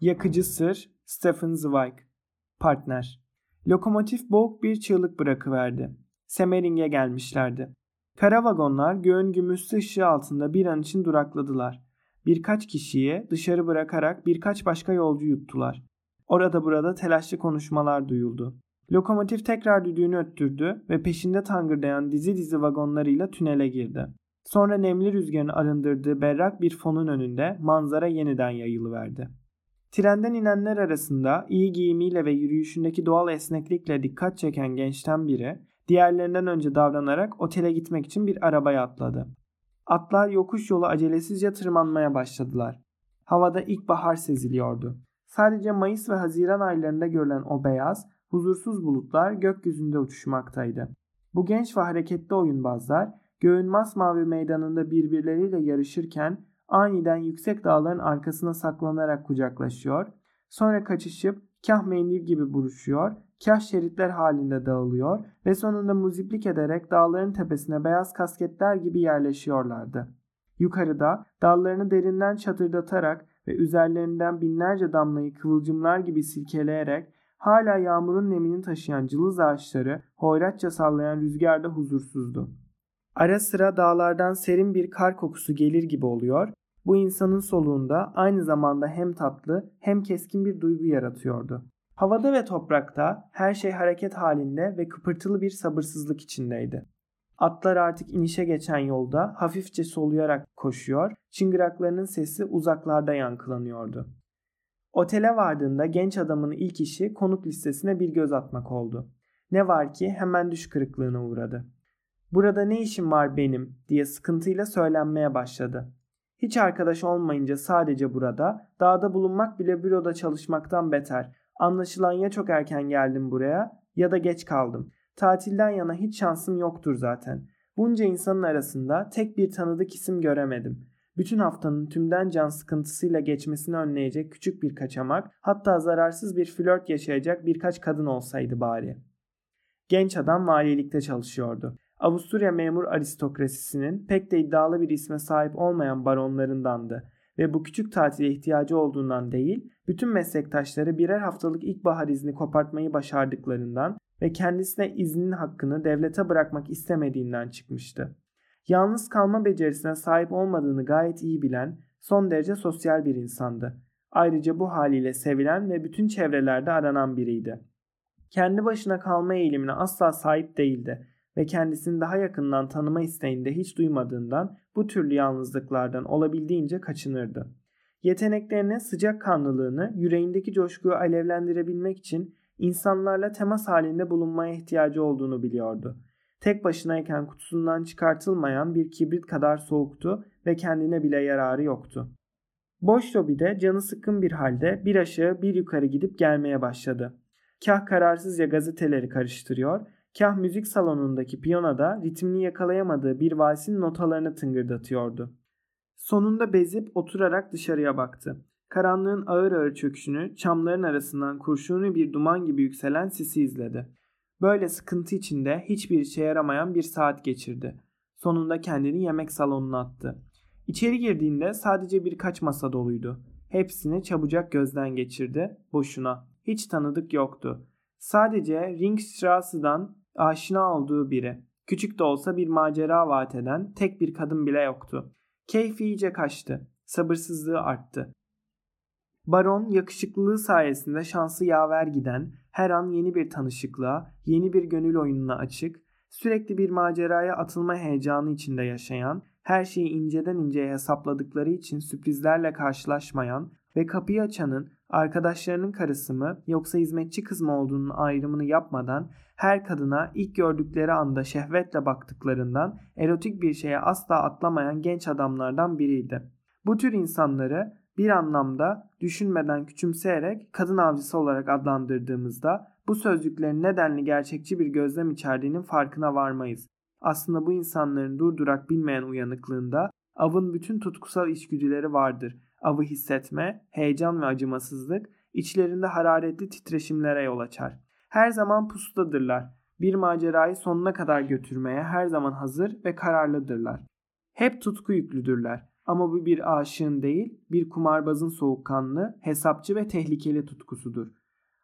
Yakıcı Sır Stephen Zweig Partner Lokomotif boğuk bir çığlık bırakıverdi. Semering'e gelmişlerdi. Kara vagonlar göğün gümüşlü ışığı altında bir an için durakladılar. Birkaç kişiyi dışarı bırakarak birkaç başka yolcu yuttular. Orada burada telaşlı konuşmalar duyuldu. Lokomotif tekrar düdüğünü öttürdü ve peşinde tangırdayan dizi dizi vagonlarıyla tünele girdi. Sonra nemli rüzgarın arındırdığı berrak bir fonun önünde manzara yeniden yayılıverdi. Trenden inenler arasında iyi giyimiyle ve yürüyüşündeki doğal esneklikle dikkat çeken gençten biri, diğerlerinden önce davranarak otele gitmek için bir arabaya atladı. Atlar yokuş yolu acelesizce tırmanmaya başladılar. Havada ilkbahar seziliyordu. Sadece Mayıs ve Haziran aylarında görülen o beyaz, huzursuz bulutlar gökyüzünde uçuşmaktaydı. Bu genç ve hareketli oyunbazlar göğün masmavi meydanında birbirleriyle yarışırken aniden yüksek dağların arkasına saklanarak kucaklaşıyor, sonra kaçışıp kah mendil gibi buruşuyor, kah şeritler halinde dağılıyor ve sonunda muziplik ederek dağların tepesine beyaz kasketler gibi yerleşiyorlardı. Yukarıda dallarını derinden çatırdatarak ve üzerlerinden binlerce damlayı kıvılcımlar gibi silkeleyerek hala yağmurun nemini taşıyan cılız ağaçları hoyratça sallayan rüzgarda huzursuzdu. Ara sıra dağlardan serin bir kar kokusu gelir gibi oluyor. Bu insanın soluğunda aynı zamanda hem tatlı hem keskin bir duygu yaratıyordu. Havada ve toprakta her şey hareket halinde ve kıpırtılı bir sabırsızlık içindeydi. Atlar artık inişe geçen yolda hafifçe soluyarak koşuyor, çıngıraklarının sesi uzaklarda yankılanıyordu. Otele vardığında genç adamın ilk işi konuk listesine bir göz atmak oldu. Ne var ki hemen düş kırıklığına uğradı. Burada ne işim var benim diye sıkıntıyla söylenmeye başladı. Hiç arkadaş olmayınca sadece burada, dağda bulunmak bile büroda çalışmaktan beter. Anlaşılan ya çok erken geldim buraya ya da geç kaldım. Tatilden yana hiç şansım yoktur zaten. Bunca insanın arasında tek bir tanıdık isim göremedim. Bütün haftanın tümden can sıkıntısıyla geçmesini önleyecek küçük bir kaçamak, hatta zararsız bir flört yaşayacak birkaç kadın olsaydı bari. Genç adam valilikte çalışıyordu. Avusturya memur aristokrasisinin pek de iddialı bir isme sahip olmayan baronlarındandı ve bu küçük tatile ihtiyacı olduğundan değil, bütün meslektaşları birer haftalık ilkbahar izni kopartmayı başardıklarından ve kendisine iznin hakkını devlete bırakmak istemediğinden çıkmıştı. Yalnız kalma becerisine sahip olmadığını gayet iyi bilen, son derece sosyal bir insandı. Ayrıca bu haliyle sevilen ve bütün çevrelerde aranan biriydi. Kendi başına kalma eğilimine asla sahip değildi ve kendisini daha yakından tanıma isteğinde hiç duymadığından bu türlü yalnızlıklardan olabildiğince kaçınırdı. Yeteneklerini, sıcak kanlılığını, yüreğindeki coşkuyu alevlendirebilmek için insanlarla temas halinde bulunmaya ihtiyacı olduğunu biliyordu. Tek başınayken kutusundan çıkartılmayan bir kibrit kadar soğuktu ve kendine bile yararı yoktu. Boş lobide canı sıkkın bir halde bir aşağı bir yukarı gidip gelmeye başladı. Kah kararsızca gazeteleri karıştırıyor, kah müzik salonundaki piyanoda ritmini yakalayamadığı bir valsin notalarını tıngırdatıyordu. Sonunda bezip oturarak dışarıya baktı. Karanlığın ağır ağır çöküşünü, çamların arasından kurşuni bir duman gibi yükselen sisi izledi. Böyle sıkıntı içinde hiçbir işe yaramayan bir saat geçirdi. Sonunda kendini yemek salonuna attı. İçeri girdiğinde sadece birkaç masa doluydu. Hepsini çabucak gözden geçirdi. Boşuna. Hiç tanıdık yoktu. Sadece Ringstrasse'dan aşina olduğu biri. Küçük de olsa bir macera vaat eden tek bir kadın bile yoktu. Keyfi iyice kaçtı. Sabırsızlığı arttı. Baron yakışıklılığı sayesinde şansı yaver giden, her an yeni bir tanışıklığa, yeni bir gönül oyununa açık, sürekli bir maceraya atılma heyecanı içinde yaşayan, her şeyi inceden inceye hesapladıkları için sürprizlerle karşılaşmayan ve kapıyı açanın arkadaşlarının karısı mı yoksa hizmetçi kız mı olduğunun ayrımını yapmadan her kadına ilk gördükleri anda şehvetle baktıklarından erotik bir şeye asla atlamayan genç adamlardan biriydi. Bu tür insanları bir anlamda düşünmeden küçümseyerek kadın avcısı olarak adlandırdığımızda bu sözcüklerin nedenli gerçekçi bir gözlem içerdiğinin farkına varmayız. Aslında bu insanların durdurak bilmeyen uyanıklığında avın bütün tutkusal içgüdüleri vardır. Avı hissetme, heyecan ve acımasızlık içlerinde hararetli titreşimlere yol açar. Her zaman pustadırlar. Bir macerayı sonuna kadar götürmeye her zaman hazır ve kararlıdırlar. Hep tutku yüklüdürler. Ama bu bir aşığın değil, bir kumarbazın soğukkanlı, hesapçı ve tehlikeli tutkusudur.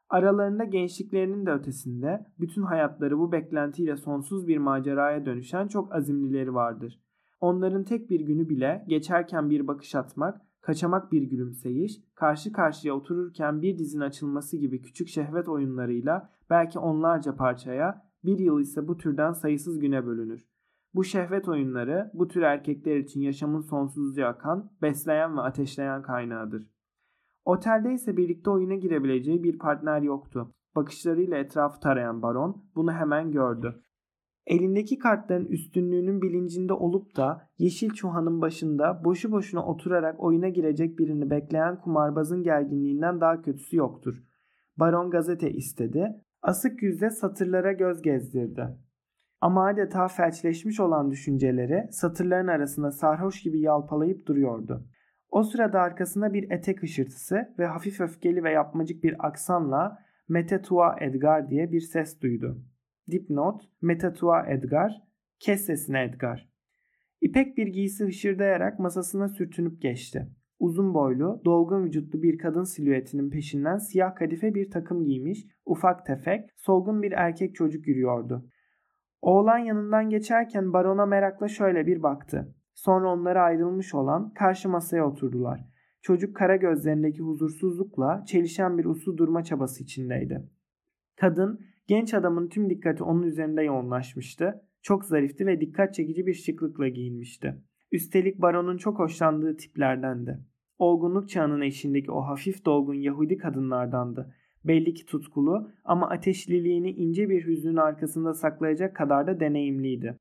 Aralarında gençliklerinin de ötesinde bütün hayatları bu beklentiyle sonsuz bir maceraya dönüşen çok azimlileri vardır. Onların tek bir günü bile geçerken bir bakış atmak, kaçamak bir gülümseyiş, karşı karşıya otururken bir dizin açılması gibi küçük şehvet oyunlarıyla belki onlarca parçaya, bir yıl ise bu türden sayısız güne bölünür. Bu şehvet oyunları bu tür erkekler için yaşamın sonsuzca akan, besleyen ve ateşleyen kaynağıdır. Otelde ise birlikte oyuna girebileceği bir partner yoktu. Bakışlarıyla etrafı tarayan baron bunu hemen gördü. Elindeki kartların üstünlüğünün bilincinde olup da yeşil çuhanın başında boşu boşuna oturarak oyuna girecek birini bekleyen kumarbazın gerginliğinden daha kötüsü yoktur. Baron gazete istedi. Asık yüzle satırlara göz gezdirdi. Ama adeta felçleşmiş olan düşünceleri satırların arasında sarhoş gibi yalpalayıp duruyordu. O sırada arkasında bir etek hışırtısı ve hafif öfkeli ve yapmacık bir aksanla Mete Edgar diye bir ses duydu. Dipnot Mete Edgar, kes sesine Edgar. İpek bir giysi hışırdayarak masasına sürtünüp geçti. Uzun boylu, dolgun vücutlu bir kadın silüetinin peşinden siyah kadife bir takım giymiş, ufak tefek, solgun bir erkek çocuk yürüyordu. Oğlan yanından geçerken barona merakla şöyle bir baktı. Sonra onlara ayrılmış olan karşı masaya oturdular. Çocuk kara gözlerindeki huzursuzlukla çelişen bir uslu durma çabası içindeydi. Kadın genç adamın tüm dikkati onun üzerinde yoğunlaşmıştı. Çok zarifti ve dikkat çekici bir şıklıkla giyinmişti. Üstelik baronun çok hoşlandığı tiplerdendi. Olgunluk çağının eşindeki o hafif dolgun Yahudi kadınlardandı. Belli ki tutkulu ama ateşliliğini ince bir hüznün arkasında saklayacak kadar da deneyimliydi.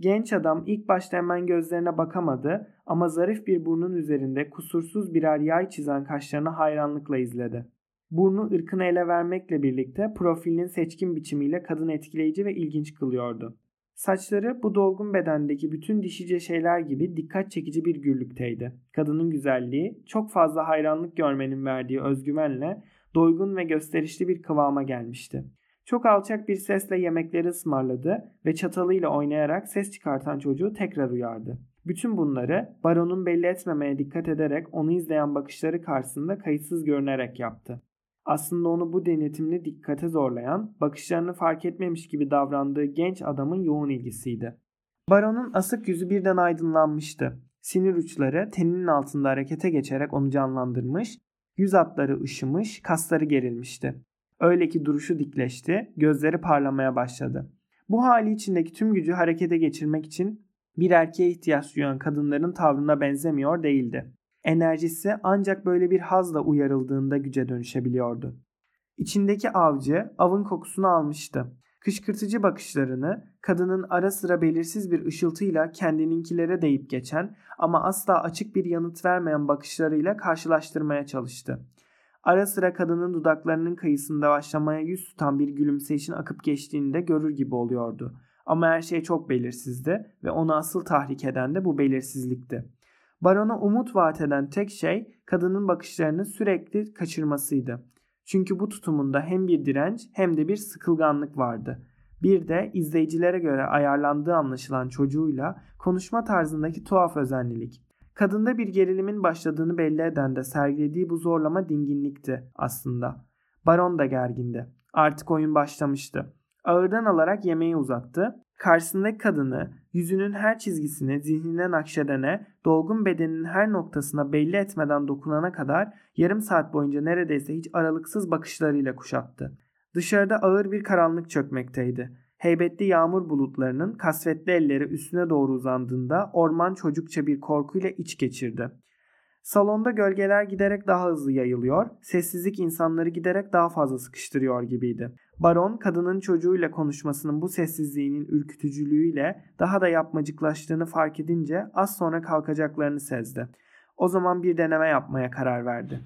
Genç adam ilk başta hemen gözlerine bakamadı ama zarif bir burnun üzerinde kusursuz birer yay çizen kaşlarını hayranlıkla izledi. Burnu ırkını ele vermekle birlikte profilinin seçkin biçimiyle kadını etkileyici ve ilginç kılıyordu. Saçları bu dolgun bedendeki bütün dişice şeyler gibi dikkat çekici bir gürlükteydi. Kadının güzelliği çok fazla hayranlık görmenin verdiği özgüvenle doygun ve gösterişli bir kıvama gelmişti. Çok alçak bir sesle yemekleri ısmarladı ve çatalıyla oynayarak ses çıkartan çocuğu tekrar uyardı. Bütün bunları baronun belli etmemeye dikkat ederek onu izleyen bakışları karşısında kayıtsız görünerek yaptı. Aslında onu bu denetimli dikkate zorlayan, bakışlarını fark etmemiş gibi davrandığı genç adamın yoğun ilgisiydi. Baronun asık yüzü birden aydınlanmıştı. Sinir uçları teninin altında harekete geçerek onu canlandırmış, yüz hatları ışımış, kasları gerilmişti. Öyle ki duruşu dikleşti, gözleri parlamaya başladı. Bu hali içindeki tüm gücü harekete geçirmek için bir erkeğe ihtiyaç duyan kadınların tavrına benzemiyor değildi. Enerjisi ancak böyle bir hazla uyarıldığında güce dönüşebiliyordu. İçindeki avcı avın kokusunu almıştı. Kışkırtıcı bakışlarını kadının ara sıra belirsiz bir ışıltıyla kendininkilere deyip geçen ama asla açık bir yanıt vermeyen bakışlarıyla karşılaştırmaya çalıştı. Ara sıra kadının dudaklarının kıyısında başlamaya yüz tutan bir gülümseyişin akıp geçtiğini de görür gibi oluyordu. Ama her şey çok belirsizdi ve onu asıl tahrik eden de bu belirsizlikti. Barona umut vaat eden tek şey kadının bakışlarını sürekli kaçırmasıydı. Çünkü bu tutumunda hem bir direnç hem de bir sıkılganlık vardı. Bir de izleyicilere göre ayarlandığı anlaşılan çocuğuyla konuşma tarzındaki tuhaf özenlilik. Kadında bir gerilimin başladığını belli eden de sergilediği bu zorlama dinginlikti aslında. Baron da gergindi. Artık oyun başlamıştı. Ağırdan alarak yemeği uzattı. Karşısındaki kadını yüzünün her çizgisini zihnine nakşedene, dolgun bedeninin her noktasına belli etmeden dokunana kadar yarım saat boyunca neredeyse hiç aralıksız bakışlarıyla kuşattı. Dışarıda ağır bir karanlık çökmekteydi. Heybetli yağmur bulutlarının kasvetli elleri üstüne doğru uzandığında orman çocukça bir korkuyla iç geçirdi. Salonda gölgeler giderek daha hızlı yayılıyor, sessizlik insanları giderek daha fazla sıkıştırıyor gibiydi. Baron kadının çocuğuyla konuşmasının bu sessizliğinin ürkütücülüğüyle daha da yapmacıklaştığını fark edince az sonra kalkacaklarını sezdi. O zaman bir deneme yapmaya karar verdi.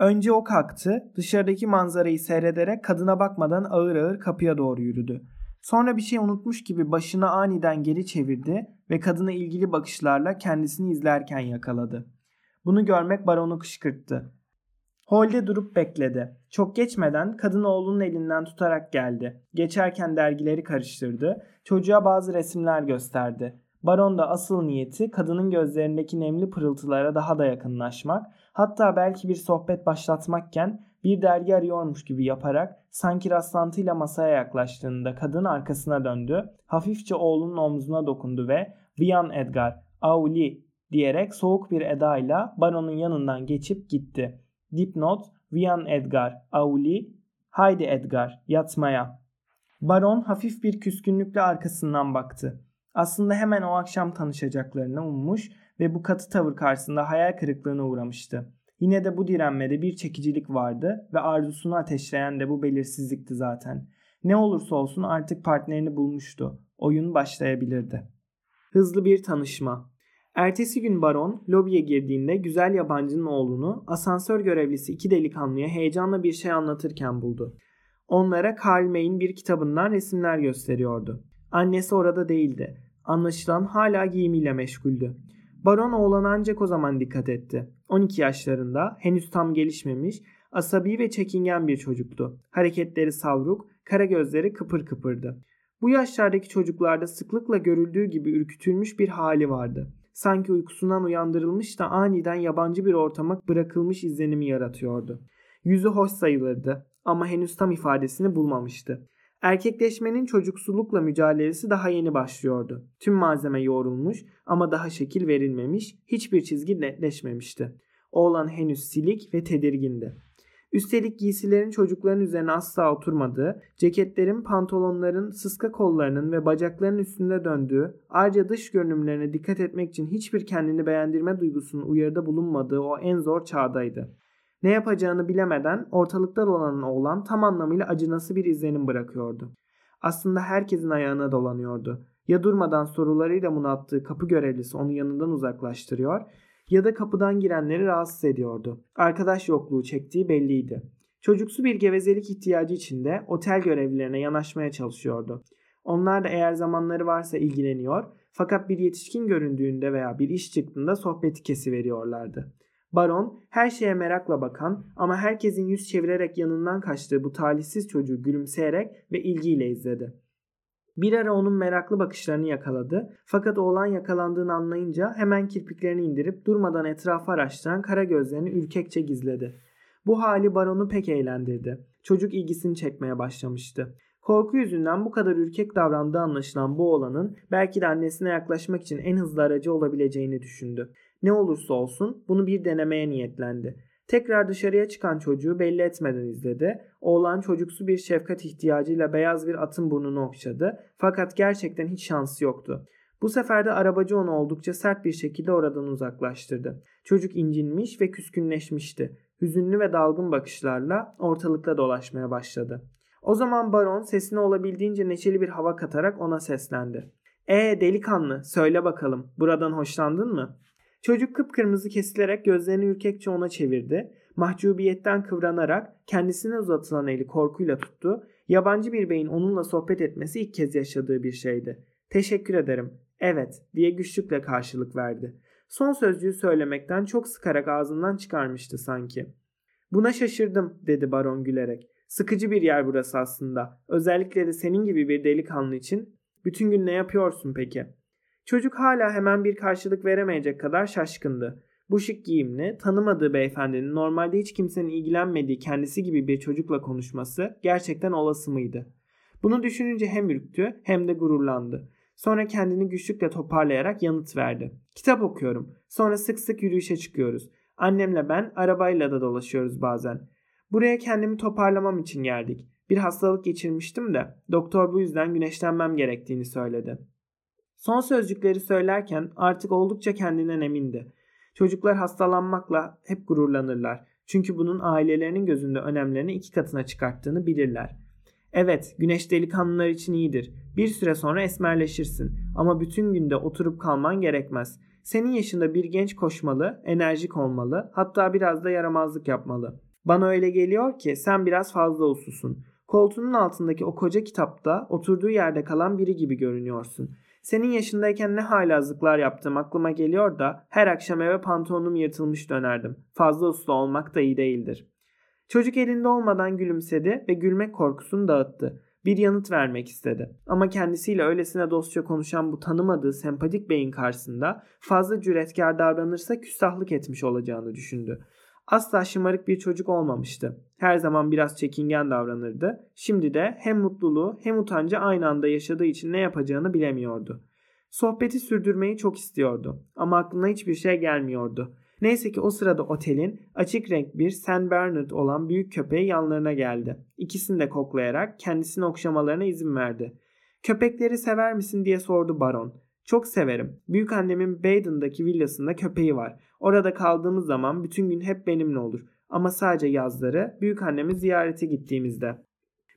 Önce o kalktı, dışarıdaki manzarayı seyrederek kadına bakmadan ağır ağır kapıya doğru yürüdü. Sonra bir şey unutmuş gibi başını aniden geri çevirdi ve kadını ilgili bakışlarla kendisini izlerken yakaladı. Bunu görmek baronu kışkırttı. Holde durup bekledi. Çok geçmeden kadın oğlunun elinden tutarak geldi. Geçerken dergileri karıştırdı. Çocuğa bazı resimler gösterdi. Baron da asıl niyeti kadının gözlerindeki nemli pırıltılara daha da yakınlaşmak, hatta belki bir sohbet başlatmakken bir dergi arıyormuş gibi yaparak sanki rastlantıyla masaya yaklaştığında kadın arkasına döndü, hafifçe oğlunun omzuna dokundu ve ''Vian Edgar, Auli'' diyerek soğuk bir edayla baronun yanından geçip gitti. Dipnot Vian Edgar, Auli, haydi Edgar, yatmaya. Baron hafif bir küskünlükle arkasından baktı. Aslında hemen o akşam tanışacaklarını ummuş ve bu katı tavır karşısında hayal kırıklığına uğramıştı. Yine de bu direnmede bir çekicilik vardı ve arzusunu ateşleyen de bu belirsizlikti zaten. Ne olursa olsun artık partnerini bulmuştu. Oyun başlayabilirdi. Hızlı bir tanışma. Ertesi gün baron lobiye girdiğinde güzel yabancının oğlunu asansör görevlisi iki delikanlıya heyecanla bir şey anlatırken buldu. Onlara Karl May'in bir kitabından resimler gösteriyordu. Annesi orada değildi. Anlaşılan hala giyimiyle meşguldü. Baron oğlana ancak o zaman dikkat etti. 12 yaşlarında, henüz tam gelişmemiş, asabi ve çekingen bir çocuktu. Hareketleri savruk, kara gözleri kıpır kıpırdı. Bu yaşlardaki çocuklarda sıklıkla görüldüğü gibi ürkütülmüş bir hali vardı. Sanki uykusundan uyandırılmış da aniden yabancı bir ortama bırakılmış izlenimi yaratıyordu. Yüzü hoş sayılırdı ama henüz tam ifadesini bulmamıştı. Erkekleşmenin çocuksulukla mücadelesi daha yeni başlıyordu. Tüm malzeme yoğrulmuş ama daha şekil verilmemiş, hiçbir çizgi netleşmemişti. Oğlan henüz silik ve tedirgindi. Üstelik giysilerin çocukların üzerine asla oturmadığı, ceketlerin, pantolonların, sıska kollarının ve bacaklarının üstünde döndüğü, ayrıca dış görünümlerine dikkat etmek için hiçbir kendini beğendirme duygusunun uyarıda bulunmadığı o en zor çağdaydı. Ne yapacağını bilemeden ortalıkta dolanan oğlan tam anlamıyla acınası bir izlenim bırakıyordu. Aslında herkesin ayağına dolanıyordu. Ya durmadan sorularıyla bunalttığı kapı görevlisi onu yanından uzaklaştırıyor ya da kapıdan girenleri rahatsız ediyordu. Arkadaş yokluğu çektiği belliydi. Çocuksu bir gevezelik ihtiyacı içinde otel görevlilerine yanaşmaya çalışıyordu. Onlar da eğer zamanları varsa ilgileniyor fakat bir yetişkin göründüğünde veya bir iş çıktığında sohbeti kesiveriyorlardı. Baron her şeye merakla bakan ama herkesin yüz çevirerek yanından kaçtığı bu talihsiz çocuğu gülümseyerek ve ilgiyle izledi. Bir ara onun meraklı bakışlarını yakaladı fakat oğlan yakalandığını anlayınca hemen kirpiklerini indirip durmadan etrafı araştıran kara gözlerini ürkekçe gizledi. Bu hali baronu pek eğlendirdi. Çocuk ilgisini çekmeye başlamıştı. Korku yüzünden bu kadar ürkek davrandığı anlaşılan bu oğlanın belki de annesine yaklaşmak için en hızlı aracı olabileceğini düşündü. Ne olursa olsun bunu bir denemeye niyetlendi. Tekrar dışarıya çıkan çocuğu belli etmeden izledi. Oğlan çocuksu bir şefkat ihtiyacıyla beyaz bir atın burnunu okşadı. Fakat gerçekten hiç şansı yoktu. Bu sefer de arabacı onu oldukça sert bir şekilde oradan uzaklaştırdı. Çocuk incinmiş ve küskünleşmişti. Hüzünlü ve dalgın bakışlarla ortalıkta dolaşmaya başladı. O zaman baron sesine olabildiğince neşeli bir hava katarak ona seslendi. ''Ee delikanlı söyle bakalım buradan hoşlandın mı?'' Çocuk kıpkırmızı kesilerek gözlerini ürkekçe ona çevirdi. Mahcubiyetten kıvranarak kendisine uzatılan eli korkuyla tuttu. Yabancı bir beyin onunla sohbet etmesi ilk kez yaşadığı bir şeydi. Teşekkür ederim. Evet diye güçlükle karşılık verdi. Son sözcüğü söylemekten çok sıkarak ağzından çıkarmıştı sanki. Buna şaşırdım dedi baron gülerek. Sıkıcı bir yer burası aslında. Özellikle de senin gibi bir delikanlı için. Bütün gün ne yapıyorsun peki? Çocuk hala hemen bir karşılık veremeyecek kadar şaşkındı. Bu şık giyimli, tanımadığı beyefendinin normalde hiç kimsenin ilgilenmediği kendisi gibi bir çocukla konuşması gerçekten olası mıydı? Bunu düşününce hem ürktü hem de gururlandı. Sonra kendini güçlükle toparlayarak yanıt verdi. Kitap okuyorum. Sonra sık sık yürüyüşe çıkıyoruz. Annemle ben arabayla da dolaşıyoruz bazen. Buraya kendimi toparlamam için geldik. Bir hastalık geçirmiştim de doktor bu yüzden güneşlenmem gerektiğini söyledi. Son sözcükleri söylerken artık oldukça kendinden emindi. Çocuklar hastalanmakla hep gururlanırlar. Çünkü bunun ailelerinin gözünde önemlerini iki katına çıkarttığını bilirler. Evet, güneş delikanlılar için iyidir. Bir süre sonra esmerleşirsin ama bütün günde oturup kalman gerekmez. Senin yaşında bir genç koşmalı, enerjik olmalı, hatta biraz da yaramazlık yapmalı. Bana öyle geliyor ki sen biraz fazla uslusun. Koltuğunun altındaki o koca kitapta oturduğu yerde kalan biri gibi görünüyorsun. Senin yaşındayken ne halazlıklar yaptığım aklıma geliyor da her akşam eve pantolonum yırtılmış dönerdim. Fazla uslu olmak da iyi değildir. Çocuk elinde olmadan gülümsedi ve gülmek korkusunu dağıttı. Bir yanıt vermek istedi. Ama kendisiyle öylesine dostça konuşan bu tanımadığı sempatik beyin karşısında fazla cüretkar davranırsa küstahlık etmiş olacağını düşündü. Asla şımarık bir çocuk olmamıştı. Her zaman biraz çekingen davranırdı. Şimdi de hem mutluluğu hem utancı aynı anda yaşadığı için ne yapacağını bilemiyordu. Sohbeti sürdürmeyi çok istiyordu ama aklına hiçbir şey gelmiyordu. Neyse ki o sırada otelin açık renk bir St. Bernard olan büyük köpeği yanlarına geldi. İkisini de koklayarak kendisini okşamalarına izin verdi. Köpekleri sever misin diye sordu baron. Çok severim. Büyük annemin Baden'daki villasında köpeği var. Orada kaldığımız zaman bütün gün hep benimle olur. Ama sadece yazları büyük annemi ziyarete gittiğimizde.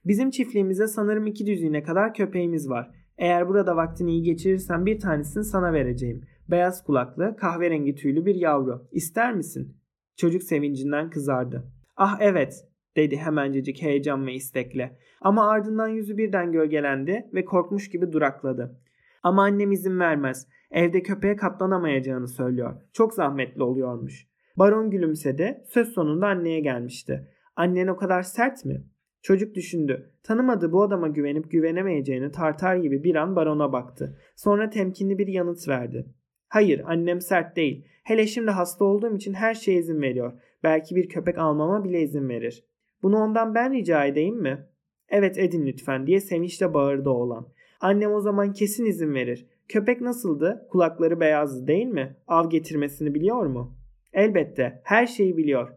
Bizim çiftliğimizde sanırım iki düzine kadar köpeğimiz var. Eğer burada vaktini iyi geçirirsen bir tanesini sana vereceğim. Beyaz kulaklı, kahverengi tüylü bir yavru. İster misin? Çocuk sevincinden kızardı. Ah evet dedi hemencecik heyecan ve istekle. Ama ardından yüzü birden gölgelendi ve korkmuş gibi durakladı. Ama annem izin vermez. Evde köpeğe katlanamayacağını söylüyor. Çok zahmetli oluyormuş. Baron gülümsedi. Söz sonunda anneye gelmişti. Annen o kadar sert mi? Çocuk düşündü. Tanımadığı bu adama güvenip güvenemeyeceğini tartar gibi bir an barona baktı. Sonra temkinli bir yanıt verdi. Hayır annem sert değil. Hele şimdi hasta olduğum için her şeye izin veriyor. Belki bir köpek almama bile izin verir. Bunu ondan ben rica edeyim mi? Evet edin lütfen diye sevinçle bağırdı oğlan. Annem o zaman kesin izin verir. Köpek nasıldı? Kulakları beyazdı değil mi? Av getirmesini biliyor mu? Elbette her şeyi biliyor.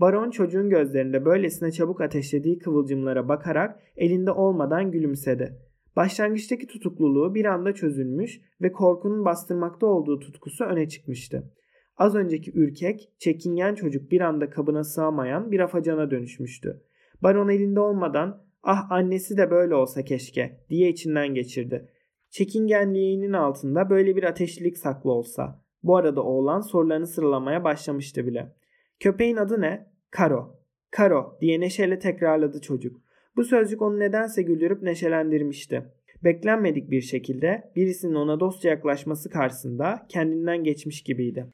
Baron çocuğun gözlerinde böylesine çabuk ateşlediği kıvılcımlara bakarak elinde olmadan gülümsedi. Başlangıçtaki tutukluluğu bir anda çözülmüş ve korkunun bastırmakta olduğu tutkusu öne çıkmıştı. Az önceki ürkek, çekingen çocuk bir anda kabına sığamayan bir afacana dönüşmüştü. Baron elinde olmadan ah annesi de böyle olsa keşke diye içinden geçirdi. Çekingenliğinin altında böyle bir ateşlilik saklı olsa. Bu arada oğlan sorularını sıralamaya başlamıştı bile. Köpeğin adı ne? Karo. Karo diye neşeyle tekrarladı çocuk. Bu sözcük onu nedense güldürüp neşelendirmişti. Beklenmedik bir şekilde birisinin ona dostça yaklaşması karşısında kendinden geçmiş gibiydi.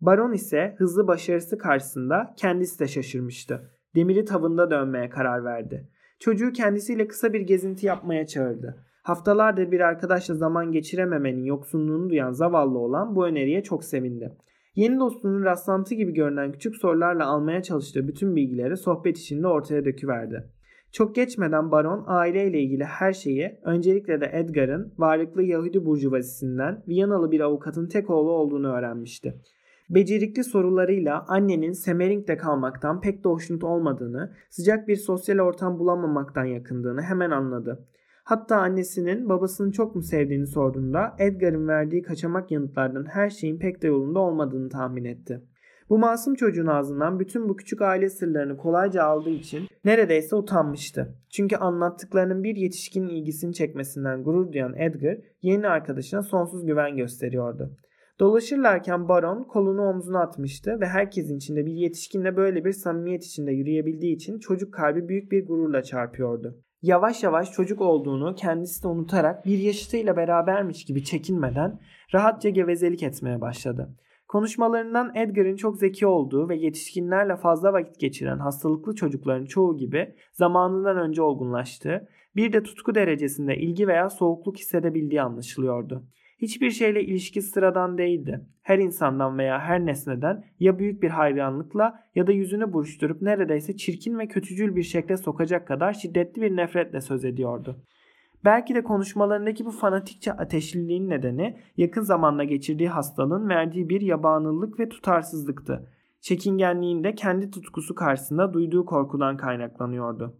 Baron ise hızlı başarısı karşısında kendisi de şaşırmıştı. Demiri tavında dönmeye karar verdi. Çocuğu kendisiyle kısa bir gezinti yapmaya çağırdı. Haftalardır bir arkadaşla zaman geçirememenin yoksunluğunu duyan zavallı olan bu öneriye çok sevindi. Yeni dostunun rastlantı gibi görünen küçük sorularla almaya çalıştığı bütün bilgileri sohbet içinde ortaya döküverdi. Çok geçmeden baron aileyle ilgili her şeyi öncelikle de Edgar'ın varlıklı Yahudi burjuvazisinden Viyanalı bir avukatın tek oğlu olduğunu öğrenmişti. Becerikli sorularıyla annenin Semering'de kalmaktan pek de hoşnut olmadığını, sıcak bir sosyal ortam bulamamaktan yakındığını hemen anladı. Hatta annesinin babasını çok mu sevdiğini sorduğunda Edgar'ın verdiği kaçamak yanıtlardan her şeyin pek de yolunda olmadığını tahmin etti. Bu masum çocuğun ağzından bütün bu küçük aile sırlarını kolayca aldığı için neredeyse utanmıştı. Çünkü anlattıklarının bir yetişkinin ilgisini çekmesinden gurur duyan Edgar yeni arkadaşına sonsuz güven gösteriyordu. Dolaşırlarken baron kolunu omzuna atmıştı ve herkesin içinde bir yetişkinle böyle bir samimiyet içinde yürüyebildiği için çocuk kalbi büyük bir gururla çarpıyordu. Yavaş yavaş çocuk olduğunu kendisi de unutarak bir yaşıtıyla berabermiş gibi çekinmeden rahatça gevezelik etmeye başladı. Konuşmalarından Edgar'ın çok zeki olduğu ve yetişkinlerle fazla vakit geçiren hastalıklı çocukların çoğu gibi zamanından önce olgunlaştığı, bir de tutku derecesinde ilgi veya soğukluk hissedebildiği anlaşılıyordu. Hiçbir şeyle ilişki sıradan değildi. Her insandan veya her nesneden ya büyük bir hayranlıkla ya da yüzünü buruşturup neredeyse çirkin ve kötücül bir şekle sokacak kadar şiddetli bir nefretle söz ediyordu. Belki de konuşmalarındaki bu fanatikçe ateşliliğin nedeni yakın zamanda geçirdiği hastalığın verdiği bir yabanıllık ve tutarsızlıktı. Çekingenliğinde kendi tutkusu karşısında duyduğu korkudan kaynaklanıyordu.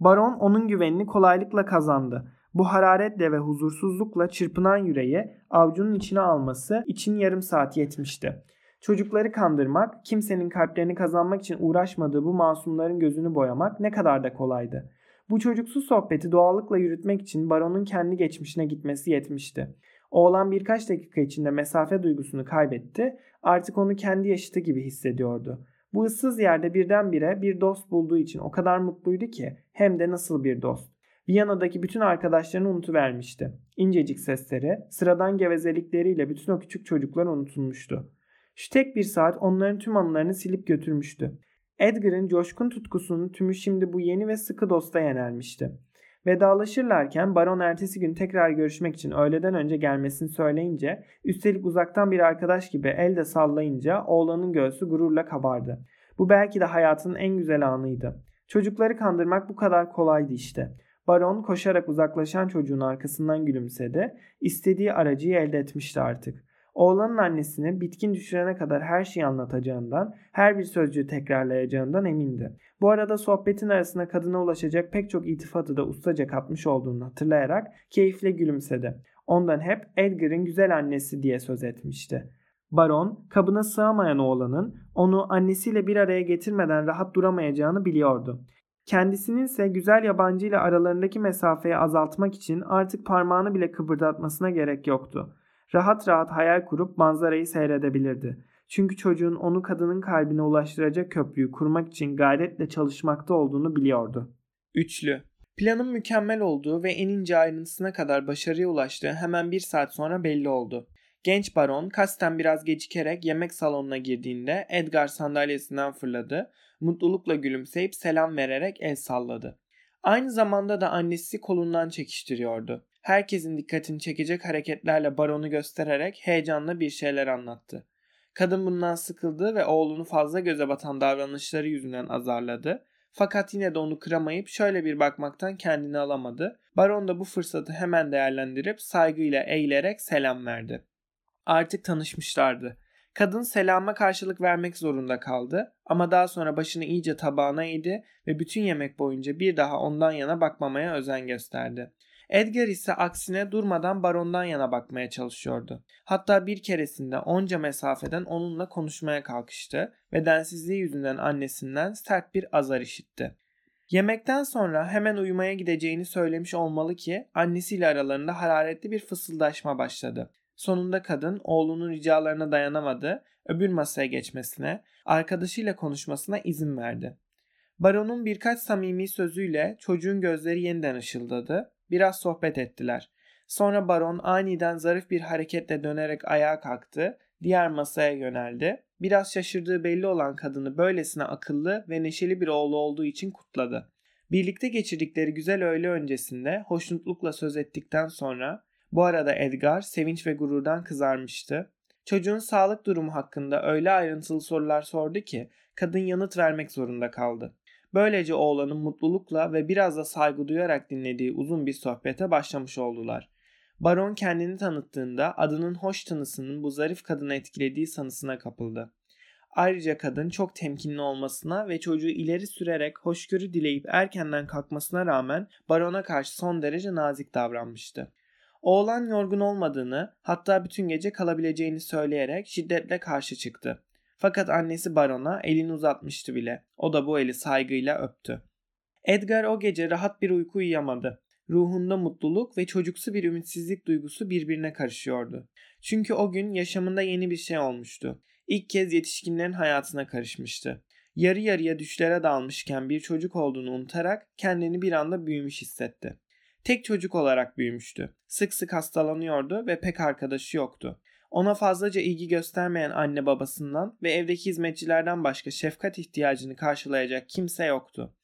Baron onun güvenini kolaylıkla kazandı. Bu hararetle ve huzursuzlukla çırpınan yüreği avcunun içine alması için yarım saat yetmişti. Çocukları kandırmak, kimsenin kalplerini kazanmak için uğraşmadığı bu masumların gözünü boyamak ne kadar da kolaydı. Bu çocuksu sohbeti doğallıkla yürütmek için baronun kendi geçmişine gitmesi yetmişti. Oğlan birkaç dakika içinde mesafe duygusunu kaybetti. Artık onu kendi yaşıtı gibi hissediyordu. Bu ıssız yerde birdenbire bir dost bulduğu için o kadar mutluydu ki hem de nasıl bir dost. Viyana'daki bütün arkadaşlarını unutuvermişti. İncecik sesleri, sıradan gevezelikleriyle bütün o küçük çocuklar unutulmuştu. Şu tek bir saat onların tüm anılarını silip götürmüştü. Edgar'ın coşkun tutkusunun tümü şimdi bu yeni ve sıkı dosta yönelmişti. Vedalaşırlarken baron ertesi gün tekrar görüşmek için öğleden önce gelmesini söyleyince üstelik uzaktan bir arkadaş gibi el de sallayınca oğlanın göğsü gururla kabardı. Bu belki de hayatının en güzel anıydı. Çocukları kandırmak bu kadar kolaydı işte. Baron koşarak uzaklaşan çocuğun arkasından gülümsedi. İstediği aracıyı elde etmişti artık. Oğlanın annesini bitkin düşürene kadar her şeyi anlatacağından, her bir sözcüğü tekrarlayacağından emindi. Bu arada sohbetin arasına kadına ulaşacak pek çok itifatı da ustaca katmış olduğunu hatırlayarak keyifle gülümsedi. Ondan hep Edgar'ın güzel annesi diye söz etmişti. Baron, kabına sığamayan oğlanın onu annesiyle bir araya getirmeden rahat duramayacağını biliyordu. Kendisinin ise güzel yabancı ile aralarındaki mesafeyi azaltmak için artık parmağını bile kıpırdatmasına gerek yoktu. Rahat rahat hayal kurup manzarayı seyredebilirdi. Çünkü çocuğun onu kadının kalbine ulaştıracak köprüyü kurmak için gayretle çalışmakta olduğunu biliyordu. Üçlü Planın mükemmel olduğu ve en ince ayrıntısına kadar başarıya ulaştığı hemen bir saat sonra belli oldu. Genç baron kasten biraz gecikerek yemek salonuna girdiğinde Edgar sandalyesinden fırladı, mutlulukla gülümseyip selam vererek el salladı. Aynı zamanda da annesi kolundan çekiştiriyordu. Herkesin dikkatini çekecek hareketlerle baronu göstererek heyecanla bir şeyler anlattı. Kadın bundan sıkıldı ve oğlunu fazla göze batan davranışları yüzünden azarladı. Fakat yine de onu kıramayıp şöyle bir bakmaktan kendini alamadı. Baron da bu fırsatı hemen değerlendirip saygıyla eğilerek selam verdi. Artık tanışmışlardı. Kadın selama karşılık vermek zorunda kaldı ama daha sonra başını iyice tabağına eğdi ve bütün yemek boyunca bir daha ondan yana bakmamaya özen gösterdi. Edgar ise aksine durmadan barondan yana bakmaya çalışıyordu. Hatta bir keresinde onca mesafeden onunla konuşmaya kalkıştı ve densizliği yüzünden annesinden sert bir azar işitti. Yemekten sonra hemen uyumaya gideceğini söylemiş olmalı ki annesiyle aralarında hararetli bir fısıldaşma başladı. Sonunda kadın oğlunun ricalarına dayanamadı, öbür masaya geçmesine, arkadaşıyla konuşmasına izin verdi. Baronun birkaç samimi sözüyle çocuğun gözleri yeniden ışıldadı Biraz sohbet ettiler. Sonra baron aniden zarif bir hareketle dönerek ayağa kalktı, diğer masaya yöneldi. Biraz şaşırdığı belli olan kadını böylesine akıllı ve neşeli bir oğlu olduğu için kutladı. Birlikte geçirdikleri güzel öğle öncesinde hoşnutlukla söz ettikten sonra bu arada Edgar sevinç ve gururdan kızarmıştı. Çocuğun sağlık durumu hakkında öyle ayrıntılı sorular sordu ki kadın yanıt vermek zorunda kaldı. Böylece oğlanın mutlulukla ve biraz da saygı duyarak dinlediği uzun bir sohbete başlamış oldular. Baron kendini tanıttığında adının hoş tanısının bu zarif kadını etkilediği sanısına kapıldı. Ayrıca kadın çok temkinli olmasına ve çocuğu ileri sürerek hoşgörü dileyip erkenden kalkmasına rağmen barona karşı son derece nazik davranmıştı. Oğlan yorgun olmadığını hatta bütün gece kalabileceğini söyleyerek şiddetle karşı çıktı. Fakat annesi barona elini uzatmıştı bile. O da bu eli saygıyla öptü. Edgar o gece rahat bir uyku uyuyamadı. Ruhunda mutluluk ve çocuksu bir ümitsizlik duygusu birbirine karışıyordu. Çünkü o gün yaşamında yeni bir şey olmuştu. İlk kez yetişkinlerin hayatına karışmıştı. Yarı yarıya düşlere dalmışken bir çocuk olduğunu unutarak kendini bir anda büyümüş hissetti. Tek çocuk olarak büyümüştü. Sık sık hastalanıyordu ve pek arkadaşı yoktu. Ona fazlaca ilgi göstermeyen anne babasından ve evdeki hizmetçilerden başka şefkat ihtiyacını karşılayacak kimse yoktu.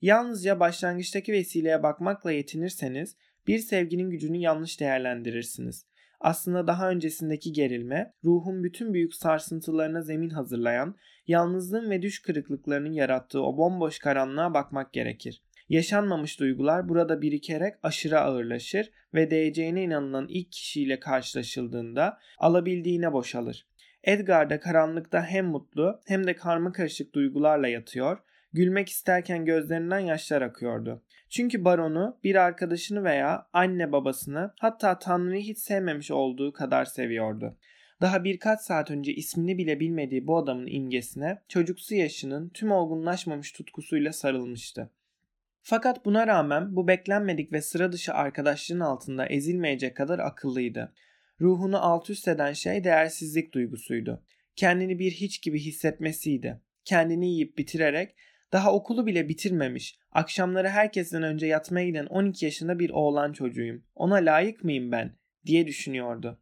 Yalnızca başlangıçtaki vesileye bakmakla yetinirseniz bir sevginin gücünü yanlış değerlendirirsiniz. Aslında daha öncesindeki gerilme, ruhun bütün büyük sarsıntılarına zemin hazırlayan, yalnızlığın ve düş kırıklıklarının yarattığı o bomboş karanlığa bakmak gerekir. Yaşanmamış duygular burada birikerek aşırı ağırlaşır ve değeceğine inanılan ilk kişiyle karşılaşıldığında alabildiğine boşalır. Edgar da karanlıkta hem mutlu hem de karma karışık duygularla yatıyor, gülmek isterken gözlerinden yaşlar akıyordu. Çünkü baronu bir arkadaşını veya anne babasını hatta Tanrı'yı hiç sevmemiş olduğu kadar seviyordu. Daha birkaç saat önce ismini bile bilmediği bu adamın imgesine çocuksu yaşının tüm olgunlaşmamış tutkusuyla sarılmıştı. Fakat buna rağmen bu beklenmedik ve sıra dışı arkadaşlığın altında ezilmeyecek kadar akıllıydı. Ruhunu alt üst eden şey değersizlik duygusuydu. Kendini bir hiç gibi hissetmesiydi. Kendini yiyip bitirerek daha okulu bile bitirmemiş, akşamları herkesten önce yatmaya giden 12 yaşında bir oğlan çocuğuyum. Ona layık mıyım ben? diye düşünüyordu.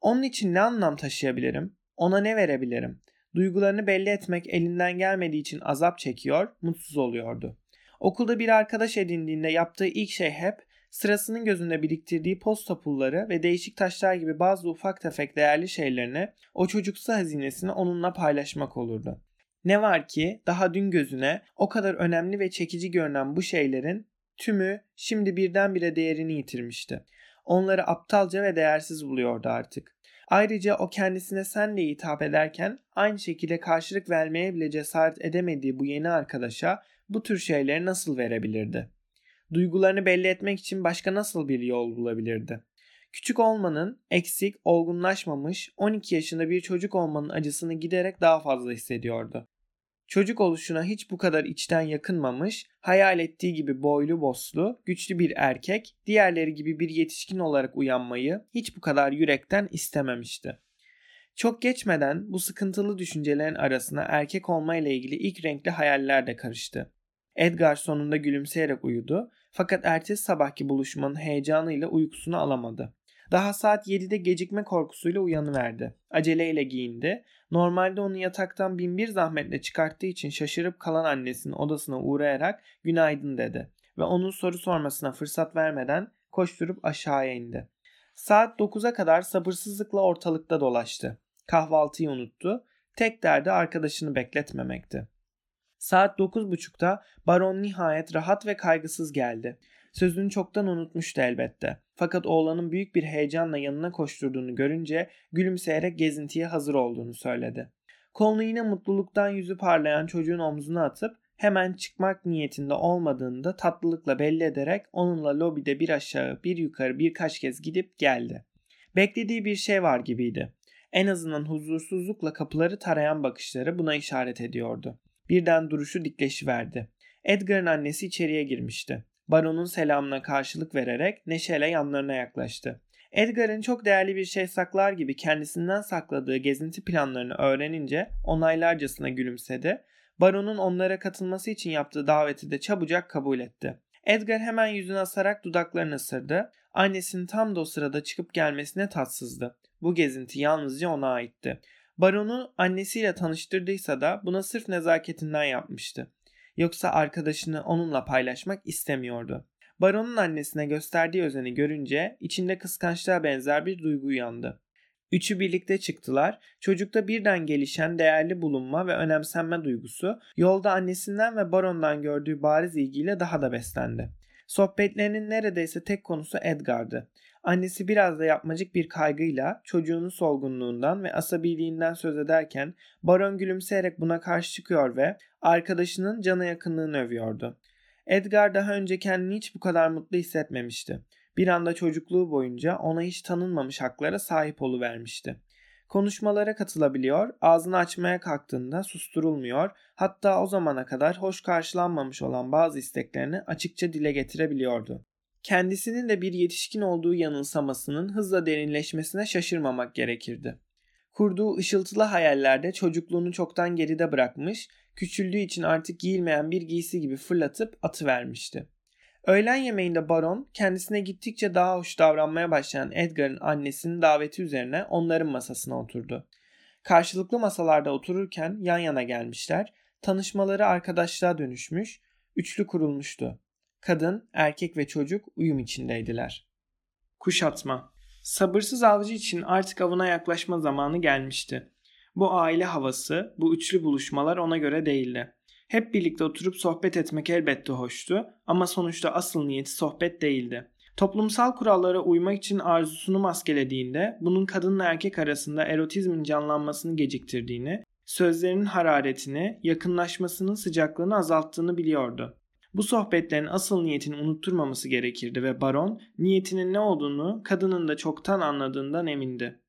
Onun için ne anlam taşıyabilirim? Ona ne verebilirim? Duygularını belli etmek elinden gelmediği için azap çekiyor, mutsuz oluyordu. Okulda bir arkadaş edindiğinde yaptığı ilk şey hep sırasının gözünde biriktirdiği posta pulları ve değişik taşlar gibi bazı ufak tefek değerli şeylerini o çocuksu hazinesini onunla paylaşmak olurdu. Ne var ki daha dün gözüne o kadar önemli ve çekici görünen bu şeylerin tümü şimdi birdenbire değerini yitirmişti. Onları aptalca ve değersiz buluyordu artık. Ayrıca o kendisine sen diye hitap ederken aynı şekilde karşılık vermeye bile cesaret edemediği bu yeni arkadaşa bu tür şeyleri nasıl verebilirdi? Duygularını belli etmek için başka nasıl bir yol bulabilirdi? Küçük olmanın, eksik, olgunlaşmamış, 12 yaşında bir çocuk olmanın acısını giderek daha fazla hissediyordu. Çocuk oluşuna hiç bu kadar içten yakınmamış, hayal ettiği gibi boylu boslu, güçlü bir erkek, diğerleri gibi bir yetişkin olarak uyanmayı hiç bu kadar yürekten istememişti. Çok geçmeden bu sıkıntılı düşüncelerin arasına erkek olma ile ilgili ilk renkli hayaller de karıştı. Edgar sonunda gülümseyerek uyudu fakat ertesi sabahki buluşmanın heyecanıyla uykusunu alamadı. Daha saat 7'de gecikme korkusuyla uyanıverdi. Aceleyle giyindi. Normalde onu yataktan binbir zahmetle çıkarttığı için şaşırıp kalan annesinin odasına uğrayarak günaydın dedi. Ve onun soru sormasına fırsat vermeden koşturup aşağıya indi. Saat 9'a kadar sabırsızlıkla ortalıkta dolaştı. Kahvaltıyı unuttu. Tek derdi arkadaşını bekletmemekti. Saat 9.30'da baron nihayet rahat ve kaygısız geldi. Sözünü çoktan unutmuştu elbette. Fakat oğlanın büyük bir heyecanla yanına koşturduğunu görünce gülümseyerek gezintiye hazır olduğunu söyledi. Kolunu yine mutluluktan yüzü parlayan çocuğun omzuna atıp hemen çıkmak niyetinde olmadığını da tatlılıkla belli ederek onunla lobide bir aşağı bir yukarı birkaç kez gidip geldi. Beklediği bir şey var gibiydi. En azından huzursuzlukla kapıları tarayan bakışları buna işaret ediyordu. Birden duruşu dikleşiverdi. Edgar'ın annesi içeriye girmişti. Baron'un selamına karşılık vererek neşeyle yanlarına yaklaştı. Edgar'ın çok değerli bir şey saklar gibi kendisinden sakladığı gezinti planlarını öğrenince onaylarcasına gülümsedi. Baron'un onlara katılması için yaptığı daveti de çabucak kabul etti. Edgar hemen yüzünü asarak dudaklarını ısırdı. Annesinin tam da o sırada çıkıp gelmesine tatsızdı. Bu gezinti yalnızca ona aitti. Baron'u annesiyle tanıştırdıysa da buna sırf nezaketinden yapmıştı. Yoksa arkadaşını onunla paylaşmak istemiyordu. Baron'un annesine gösterdiği özeni görünce içinde kıskançlığa benzer bir duygu uyandı. Üçü birlikte çıktılar. Çocukta birden gelişen değerli bulunma ve önemsenme duygusu yolda annesinden ve barondan gördüğü bariz ilgiyle daha da beslendi. Sohbetlerinin neredeyse tek konusu Edgar'dı. Annesi biraz da yapmacık bir kaygıyla çocuğunun solgunluğundan ve asabiliğinden söz ederken Baron gülümseyerek buna karşı çıkıyor ve arkadaşının cana yakınlığını övüyordu. Edgar daha önce kendini hiç bu kadar mutlu hissetmemişti. Bir anda çocukluğu boyunca ona hiç tanınmamış haklara sahip oluvermişti. Konuşmalara katılabiliyor, ağzını açmaya kalktığında susturulmuyor, hatta o zamana kadar hoş karşılanmamış olan bazı isteklerini açıkça dile getirebiliyordu. Kendisinin de bir yetişkin olduğu yanılsamasının hızla derinleşmesine şaşırmamak gerekirdi. Kurduğu ışıltılı hayallerde çocukluğunu çoktan geride bırakmış, küçüldüğü için artık giyilmeyen bir giysi gibi fırlatıp atıvermişti. Öğlen yemeğinde baron kendisine gittikçe daha hoş davranmaya başlayan Edgar'ın annesinin daveti üzerine onların masasına oturdu. Karşılıklı masalarda otururken yan yana gelmişler, tanışmaları arkadaşlığa dönüşmüş, üçlü kurulmuştu. Kadın, erkek ve çocuk uyum içindeydiler. Kuşatma Sabırsız avcı için artık avına yaklaşma zamanı gelmişti. Bu aile havası, bu üçlü buluşmalar ona göre değildi. Hep birlikte oturup sohbet etmek elbette hoştu ama sonuçta asıl niyeti sohbet değildi. Toplumsal kurallara uymak için arzusunu maskelediğinde bunun kadınla erkek arasında erotizmin canlanmasını geciktirdiğini, sözlerinin hararetini, yakınlaşmasının sıcaklığını azalttığını biliyordu. Bu sohbetlerin asıl niyetini unutturmaması gerekirdi ve baron niyetinin ne olduğunu kadının da çoktan anladığından emindi.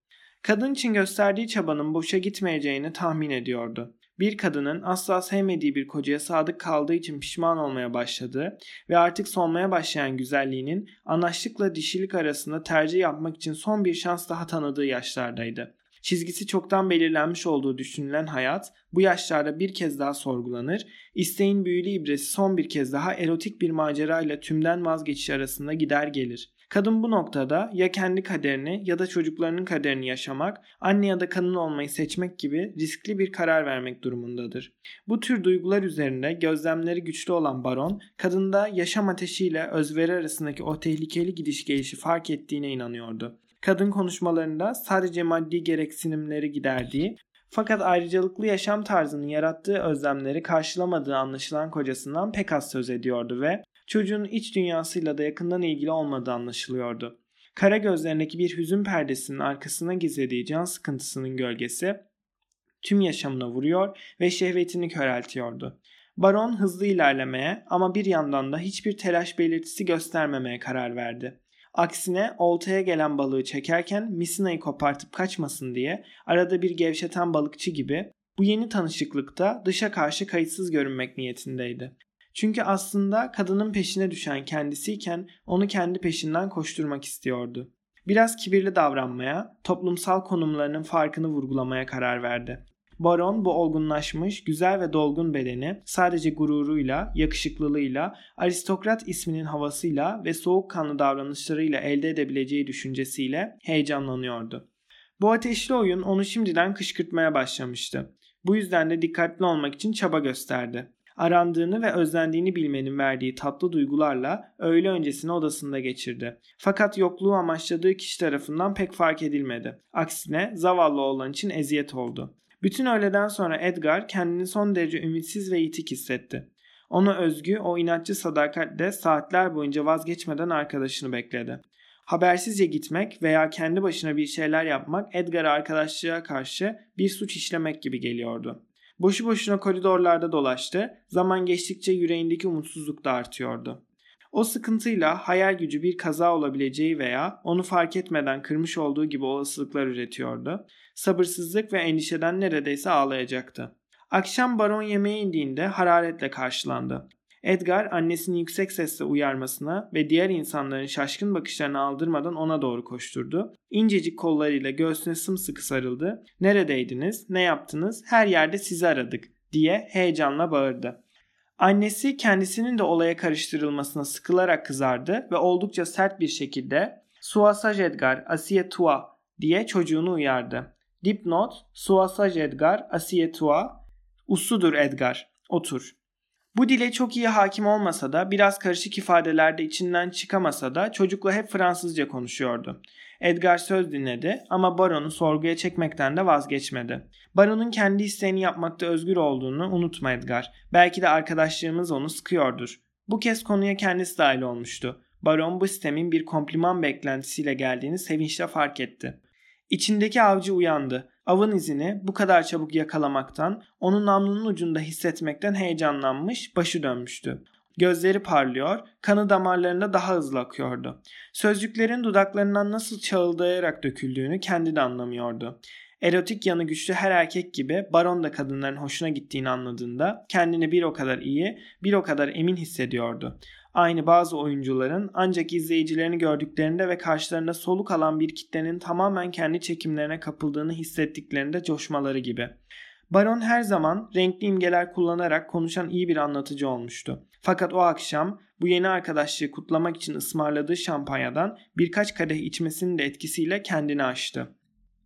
Kadın için gösterdiği çabanın boşa gitmeyeceğini tahmin ediyordu. Bir kadının asla sevmediği bir kocaya sadık kaldığı için pişman olmaya başladığı ve artık solmaya başlayan güzelliğinin anaçlıkla dişilik arasında tercih yapmak için son bir şans daha tanıdığı yaşlardaydı. Çizgisi çoktan belirlenmiş olduğu düşünülen hayat bu yaşlarda bir kez daha sorgulanır, isteğin büyülü ibresi son bir kez daha erotik bir macerayla tümden vazgeçiş arasında gider gelir. Kadın bu noktada ya kendi kaderini ya da çocuklarının kaderini yaşamak, anne ya da kadın olmayı seçmek gibi riskli bir karar vermek durumundadır. Bu tür duygular üzerinde gözlemleri güçlü olan baron, kadında yaşam ateşiyle özveri arasındaki o tehlikeli gidiş gelişi fark ettiğine inanıyordu. Kadın konuşmalarında sadece maddi gereksinimleri giderdiği fakat ayrıcalıklı yaşam tarzının yarattığı özlemleri karşılamadığı anlaşılan kocasından pek az söz ediyordu ve çocuğun iç dünyasıyla da yakından ilgili olmadığı anlaşılıyordu. Kara gözlerindeki bir hüzün perdesinin arkasına gizlediği can sıkıntısının gölgesi tüm yaşamına vuruyor ve şehvetini köreltiyordu. Baron hızlı ilerlemeye ama bir yandan da hiçbir telaş belirtisi göstermemeye karar verdi. Aksine oltaya gelen balığı çekerken misinayı kopartıp kaçmasın diye arada bir gevşeten balıkçı gibi bu yeni tanışıklıkta dışa karşı kayıtsız görünmek niyetindeydi. Çünkü aslında kadının peşine düşen kendisiyken onu kendi peşinden koşturmak istiyordu. Biraz kibirli davranmaya, toplumsal konumlarının farkını vurgulamaya karar verdi. Baron bu olgunlaşmış, güzel ve dolgun bedeni sadece gururuyla, yakışıklılığıyla, aristokrat isminin havasıyla ve soğukkanlı davranışlarıyla elde edebileceği düşüncesiyle heyecanlanıyordu. Bu ateşli oyun onu şimdiden kışkırtmaya başlamıştı. Bu yüzden de dikkatli olmak için çaba gösterdi. Arandığını ve özlendiğini bilmenin verdiği tatlı duygularla öğle öncesini odasında geçirdi. Fakat yokluğu amaçladığı kişi tarafından pek fark edilmedi. Aksine zavallı olan için eziyet oldu. Bütün öğleden sonra Edgar kendini son derece ümitsiz ve yitik hissetti. Ona özgü o inatçı sadakatle saatler boyunca vazgeçmeden arkadaşını bekledi. Habersizce gitmek veya kendi başına bir şeyler yapmak Edgar'a arkadaşlığa karşı bir suç işlemek gibi geliyordu. Boşu boşuna koridorlarda dolaştı, zaman geçtikçe yüreğindeki umutsuzluk da artıyordu. O sıkıntıyla hayal gücü bir kaza olabileceği veya onu fark etmeden kırmış olduğu gibi olasılıklar üretiyordu. Sabırsızlık ve endişeden neredeyse ağlayacaktı. Akşam baron yemeğe indiğinde hararetle karşılandı. Edgar annesinin yüksek sesle uyarmasına ve diğer insanların şaşkın bakışlarını aldırmadan ona doğru koşturdu. İncecik kollarıyla göğsüne sımsıkı sarıldı. Neredeydiniz, ne yaptınız, her yerde sizi aradık diye heyecanla bağırdı. Annesi kendisinin de olaya karıştırılmasına sıkılarak kızardı ve oldukça sert bir şekilde Suasaj Edgar, Asiye Tua diye çocuğunu uyardı. Dipnot, Suasaj Edgar, Asiye Tua, Usludur Edgar, otur. Bu dile çok iyi hakim olmasa da biraz karışık ifadelerde içinden çıkamasa da çocukla hep Fransızca konuşuyordu. Edgar söz dinledi ama Baron'u sorguya çekmekten de vazgeçmedi. Baron'un kendi isteğini yapmakta özgür olduğunu unutma Edgar. Belki de arkadaşlığımız onu sıkıyordur. Bu kez konuya kendisi dahil olmuştu. Baron bu sistemin bir kompliman beklentisiyle geldiğini sevinçle fark etti. İçindeki avcı uyandı. Avın izini bu kadar çabuk yakalamaktan, onu namlunun ucunda hissetmekten heyecanlanmış, başı dönmüştü. Gözleri parlıyor, kanı damarlarında daha hızlı akıyordu. Sözcüklerin dudaklarından nasıl çağıldayarak döküldüğünü kendi de anlamıyordu. Erotik yanı güçlü her erkek gibi baron da kadınların hoşuna gittiğini anladığında kendini bir o kadar iyi, bir o kadar emin hissediyordu. Aynı bazı oyuncuların ancak izleyicilerini gördüklerinde ve karşılarında soluk alan bir kitlenin tamamen kendi çekimlerine kapıldığını hissettiklerinde coşmaları gibi. Baron her zaman renkli imgeler kullanarak konuşan iyi bir anlatıcı olmuştu. Fakat o akşam bu yeni arkadaşlığı kutlamak için ısmarladığı şampanyadan birkaç kadeh içmesinin de etkisiyle kendini aştı.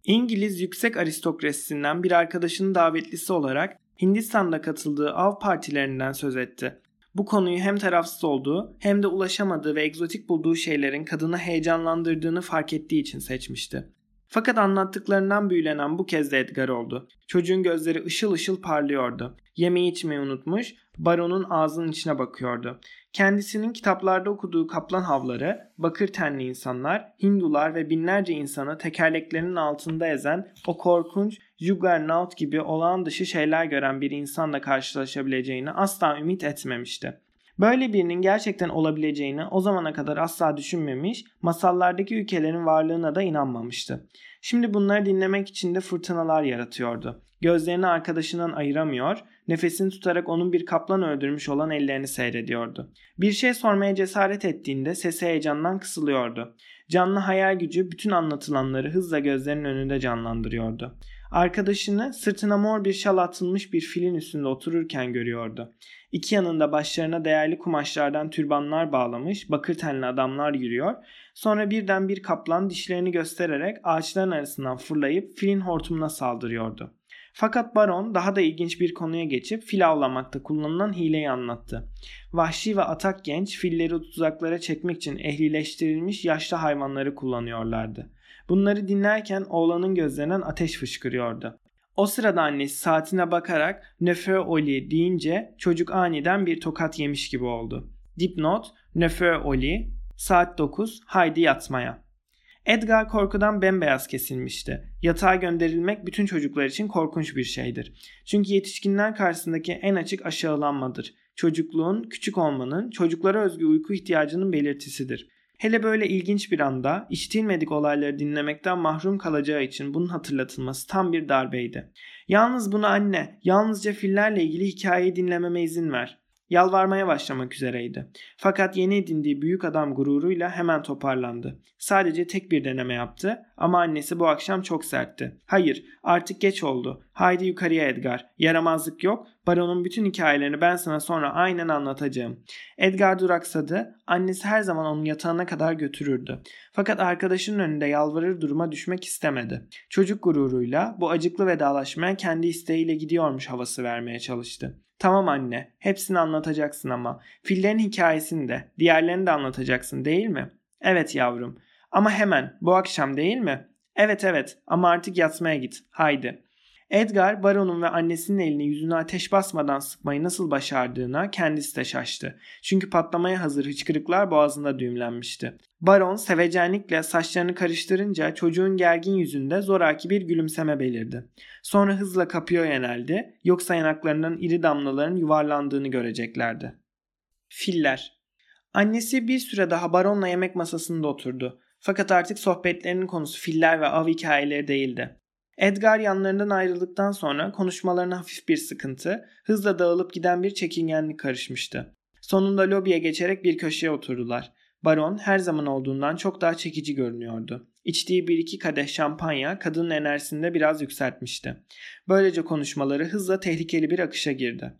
İngiliz yüksek aristokrasisinden bir arkadaşının davetlisi olarak Hindistan'da katıldığı av partilerinden söz etti. Bu konuyu hem tarafsız olduğu hem de ulaşamadığı ve egzotik bulduğu şeylerin kadını heyecanlandırdığını fark ettiği için seçmişti. Fakat anlattıklarından büyülenen bu kez de Edgar oldu. Çocuğun gözleri ışıl ışıl parlıyordu. Yemeği içmeyi unutmuş, baronun ağzının içine bakıyordu. Kendisinin kitaplarda okuduğu kaplan havları, bakır tenli insanlar, Hindular ve binlerce insanı tekerleklerinin altında ezen o korkunç Juggernaut gibi olağan dışı şeyler gören bir insanla karşılaşabileceğini asla ümit etmemişti. Böyle birinin gerçekten olabileceğini o zamana kadar asla düşünmemiş, masallardaki ülkelerin varlığına da inanmamıştı. Şimdi bunları dinlemek için de fırtınalar yaratıyordu. Gözlerini arkadaşından ayıramıyor, nefesini tutarak onun bir kaplan öldürmüş olan ellerini seyrediyordu. Bir şey sormaya cesaret ettiğinde sesi heyecandan kısılıyordu. Canlı hayal gücü bütün anlatılanları hızla gözlerinin önünde canlandırıyordu. Arkadaşını sırtına mor bir şal atılmış bir filin üstünde otururken görüyordu. İki yanında başlarına değerli kumaşlardan türbanlar bağlamış bakır tenli adamlar yürüyor. Sonra birden bir kaplan dişlerini göstererek ağaçların arasından fırlayıp filin hortumuna saldırıyordu. Fakat baron daha da ilginç bir konuya geçip fil avlamakta kullanılan hileyi anlattı. Vahşi ve atak genç filleri tuzaklara çekmek için ehlileştirilmiş yaşlı hayvanları kullanıyorlardı. Bunları dinlerken oğlanın gözlerinden ateş fışkırıyordu. O sırada annesi saatine bakarak nefö oli deyince çocuk aniden bir tokat yemiş gibi oldu. Dipnot nefö oli saat 9 haydi yatmaya. Edgar korkudan bembeyaz kesilmişti. Yatağa gönderilmek bütün çocuklar için korkunç bir şeydir. Çünkü yetişkinler karşısındaki en açık aşağılanmadır. Çocukluğun, küçük olmanın, çocuklara özgü uyku ihtiyacının belirtisidir. Hele böyle ilginç bir anda işitilmedik olayları dinlemekten mahrum kalacağı için bunun hatırlatılması tam bir darbeydi. Yalnız bunu anne, yalnızca fillerle ilgili hikayeyi dinlememe izin ver. Yalvarmaya başlamak üzereydi. Fakat yeni edindiği büyük adam gururuyla hemen toparlandı. Sadece tek bir deneme yaptı ama annesi bu akşam çok sertti. Hayır artık geç oldu. Haydi yukarıya Edgar. Yaramazlık yok. Baron'un bütün hikayelerini ben sana sonra aynen anlatacağım. Edgar duraksadı. Annesi her zaman onun yatağına kadar götürürdü. Fakat arkadaşının önünde yalvarır duruma düşmek istemedi. Çocuk gururuyla bu acıklı vedalaşmaya kendi isteğiyle gidiyormuş havası vermeye çalıştı. Tamam anne, hepsini anlatacaksın ama. Fillerin hikayesini de, diğerlerini de anlatacaksın değil mi? Evet yavrum. Ama hemen, bu akşam değil mi? Evet evet ama artık yatmaya git. Haydi. Edgar baronun ve annesinin elini yüzüne ateş basmadan sıkmayı nasıl başardığına kendisi de şaştı. Çünkü patlamaya hazır hıçkırıklar boğazında düğümlenmişti. Baron sevecenlikle saçlarını karıştırınca çocuğun gergin yüzünde zoraki bir gülümseme belirdi. Sonra hızla kapıya yöneldi yoksa yanaklarından iri damlaların yuvarlandığını göreceklerdi. Filler Annesi bir süre daha baronla yemek masasında oturdu. Fakat artık sohbetlerinin konusu filler ve av hikayeleri değildi. Edgar yanlarından ayrıldıktan sonra konuşmalarına hafif bir sıkıntı, hızla dağılıp giden bir çekingenlik karışmıştı. Sonunda lobiye geçerek bir köşeye oturdular. Baron her zaman olduğundan çok daha çekici görünüyordu. İçtiği bir iki kadeh şampanya kadının enerjisini de biraz yükseltmişti. Böylece konuşmaları hızla tehlikeli bir akışa girdi.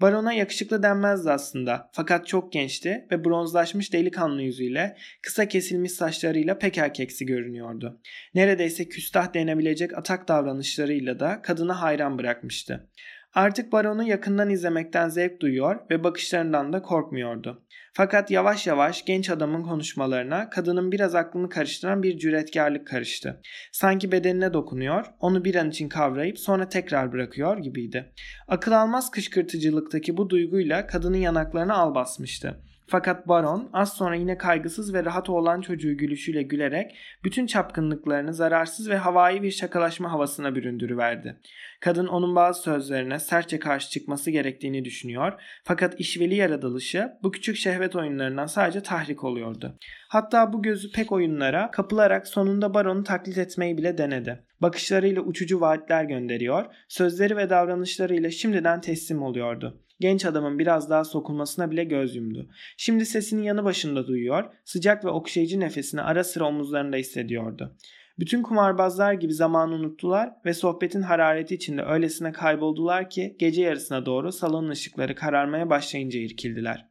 Barona yakışıklı denmezdi aslında fakat çok gençti ve bronzlaşmış delikanlı yüzüyle kısa kesilmiş saçlarıyla pek erkeksi görünüyordu. Neredeyse küstah denebilecek atak davranışlarıyla da kadına hayran bırakmıştı. Artık baronu yakından izlemekten zevk duyuyor ve bakışlarından da korkmuyordu. Fakat yavaş yavaş genç adamın konuşmalarına kadının biraz aklını karıştıran bir cüretkarlık karıştı. Sanki bedenine dokunuyor, onu bir an için kavrayıp sonra tekrar bırakıyor gibiydi. Akıl almaz kışkırtıcılıktaki bu duyguyla kadının yanaklarına al basmıştı. Fakat baron az sonra yine kaygısız ve rahat olan çocuğu gülüşüyle gülerek bütün çapkınlıklarını zararsız ve havai bir şakalaşma havasına büründürüverdi. Kadın onun bazı sözlerine sertçe karşı çıkması gerektiğini düşünüyor fakat işveli yaratılışı bu küçük şehvet oyunlarından sadece tahrik oluyordu. Hatta bu gözü pek oyunlara kapılarak sonunda baronu taklit etmeyi bile denedi. Bakışlarıyla uçucu vaatler gönderiyor, sözleri ve davranışlarıyla şimdiden teslim oluyordu. Genç adamın biraz daha sokulmasına bile göz yumdu. Şimdi sesini yanı başında duyuyor, sıcak ve okşayıcı nefesini ara sıra omuzlarında hissediyordu. Bütün kumarbazlar gibi zamanı unuttular ve sohbetin harareti içinde öylesine kayboldular ki gece yarısına doğru salonun ışıkları kararmaya başlayınca irkildiler.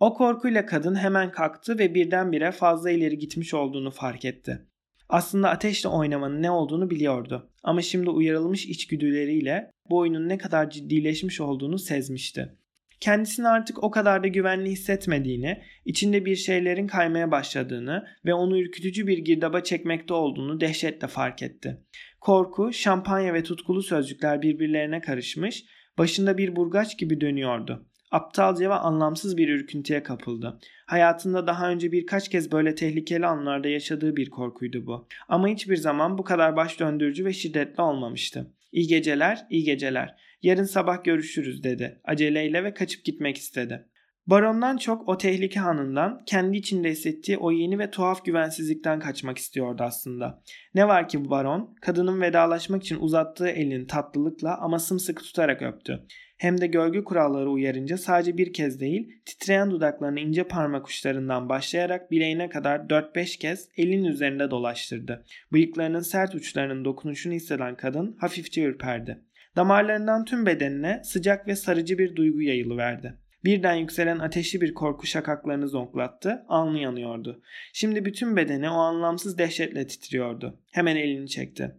O korkuyla kadın hemen kalktı ve birdenbire fazla ileri gitmiş olduğunu fark etti. Aslında ateşle oynamanın ne olduğunu biliyordu ama şimdi uyarılmış içgüdüleriyle bu oyunun ne kadar ciddileşmiş olduğunu sezmişti. Kendisini artık o kadar da güvenli hissetmediğini, içinde bir şeylerin kaymaya başladığını ve onu ürkütücü bir girdaba çekmekte olduğunu dehşetle fark etti. Korku, şampanya ve tutkulu sözcükler birbirlerine karışmış, başında bir burgaç gibi dönüyordu. Aptalca ve anlamsız bir ürküntüye kapıldı. Hayatında daha önce birkaç kez böyle tehlikeli anlarda yaşadığı bir korkuydu bu. Ama hiçbir zaman bu kadar baş döndürücü ve şiddetli olmamıştı. İyi geceler, iyi geceler. Yarın sabah görüşürüz dedi. Aceleyle ve kaçıp gitmek istedi. Barondan çok o tehlike anından kendi içinde hissettiği o yeni ve tuhaf güvensizlikten kaçmak istiyordu aslında. Ne var ki bu baron kadının vedalaşmak için uzattığı elini tatlılıkla ama sımsıkı tutarak öptü. Hem de gölge kuralları uyarınca sadece bir kez değil, titreyen dudaklarını ince parmak uçlarından başlayarak bileğine kadar 4-5 kez elin üzerinde dolaştırdı. Bıyıklarının sert uçlarının dokunuşunu hisseden kadın hafifçe ürperdi. Damarlarından tüm bedenine sıcak ve sarıcı bir duygu yayılıverdi. Birden yükselen ateşli bir korku şakaklarını zonklattı, alnı yanıyordu. Şimdi bütün bedeni o anlamsız dehşetle titriyordu. Hemen elini çekti.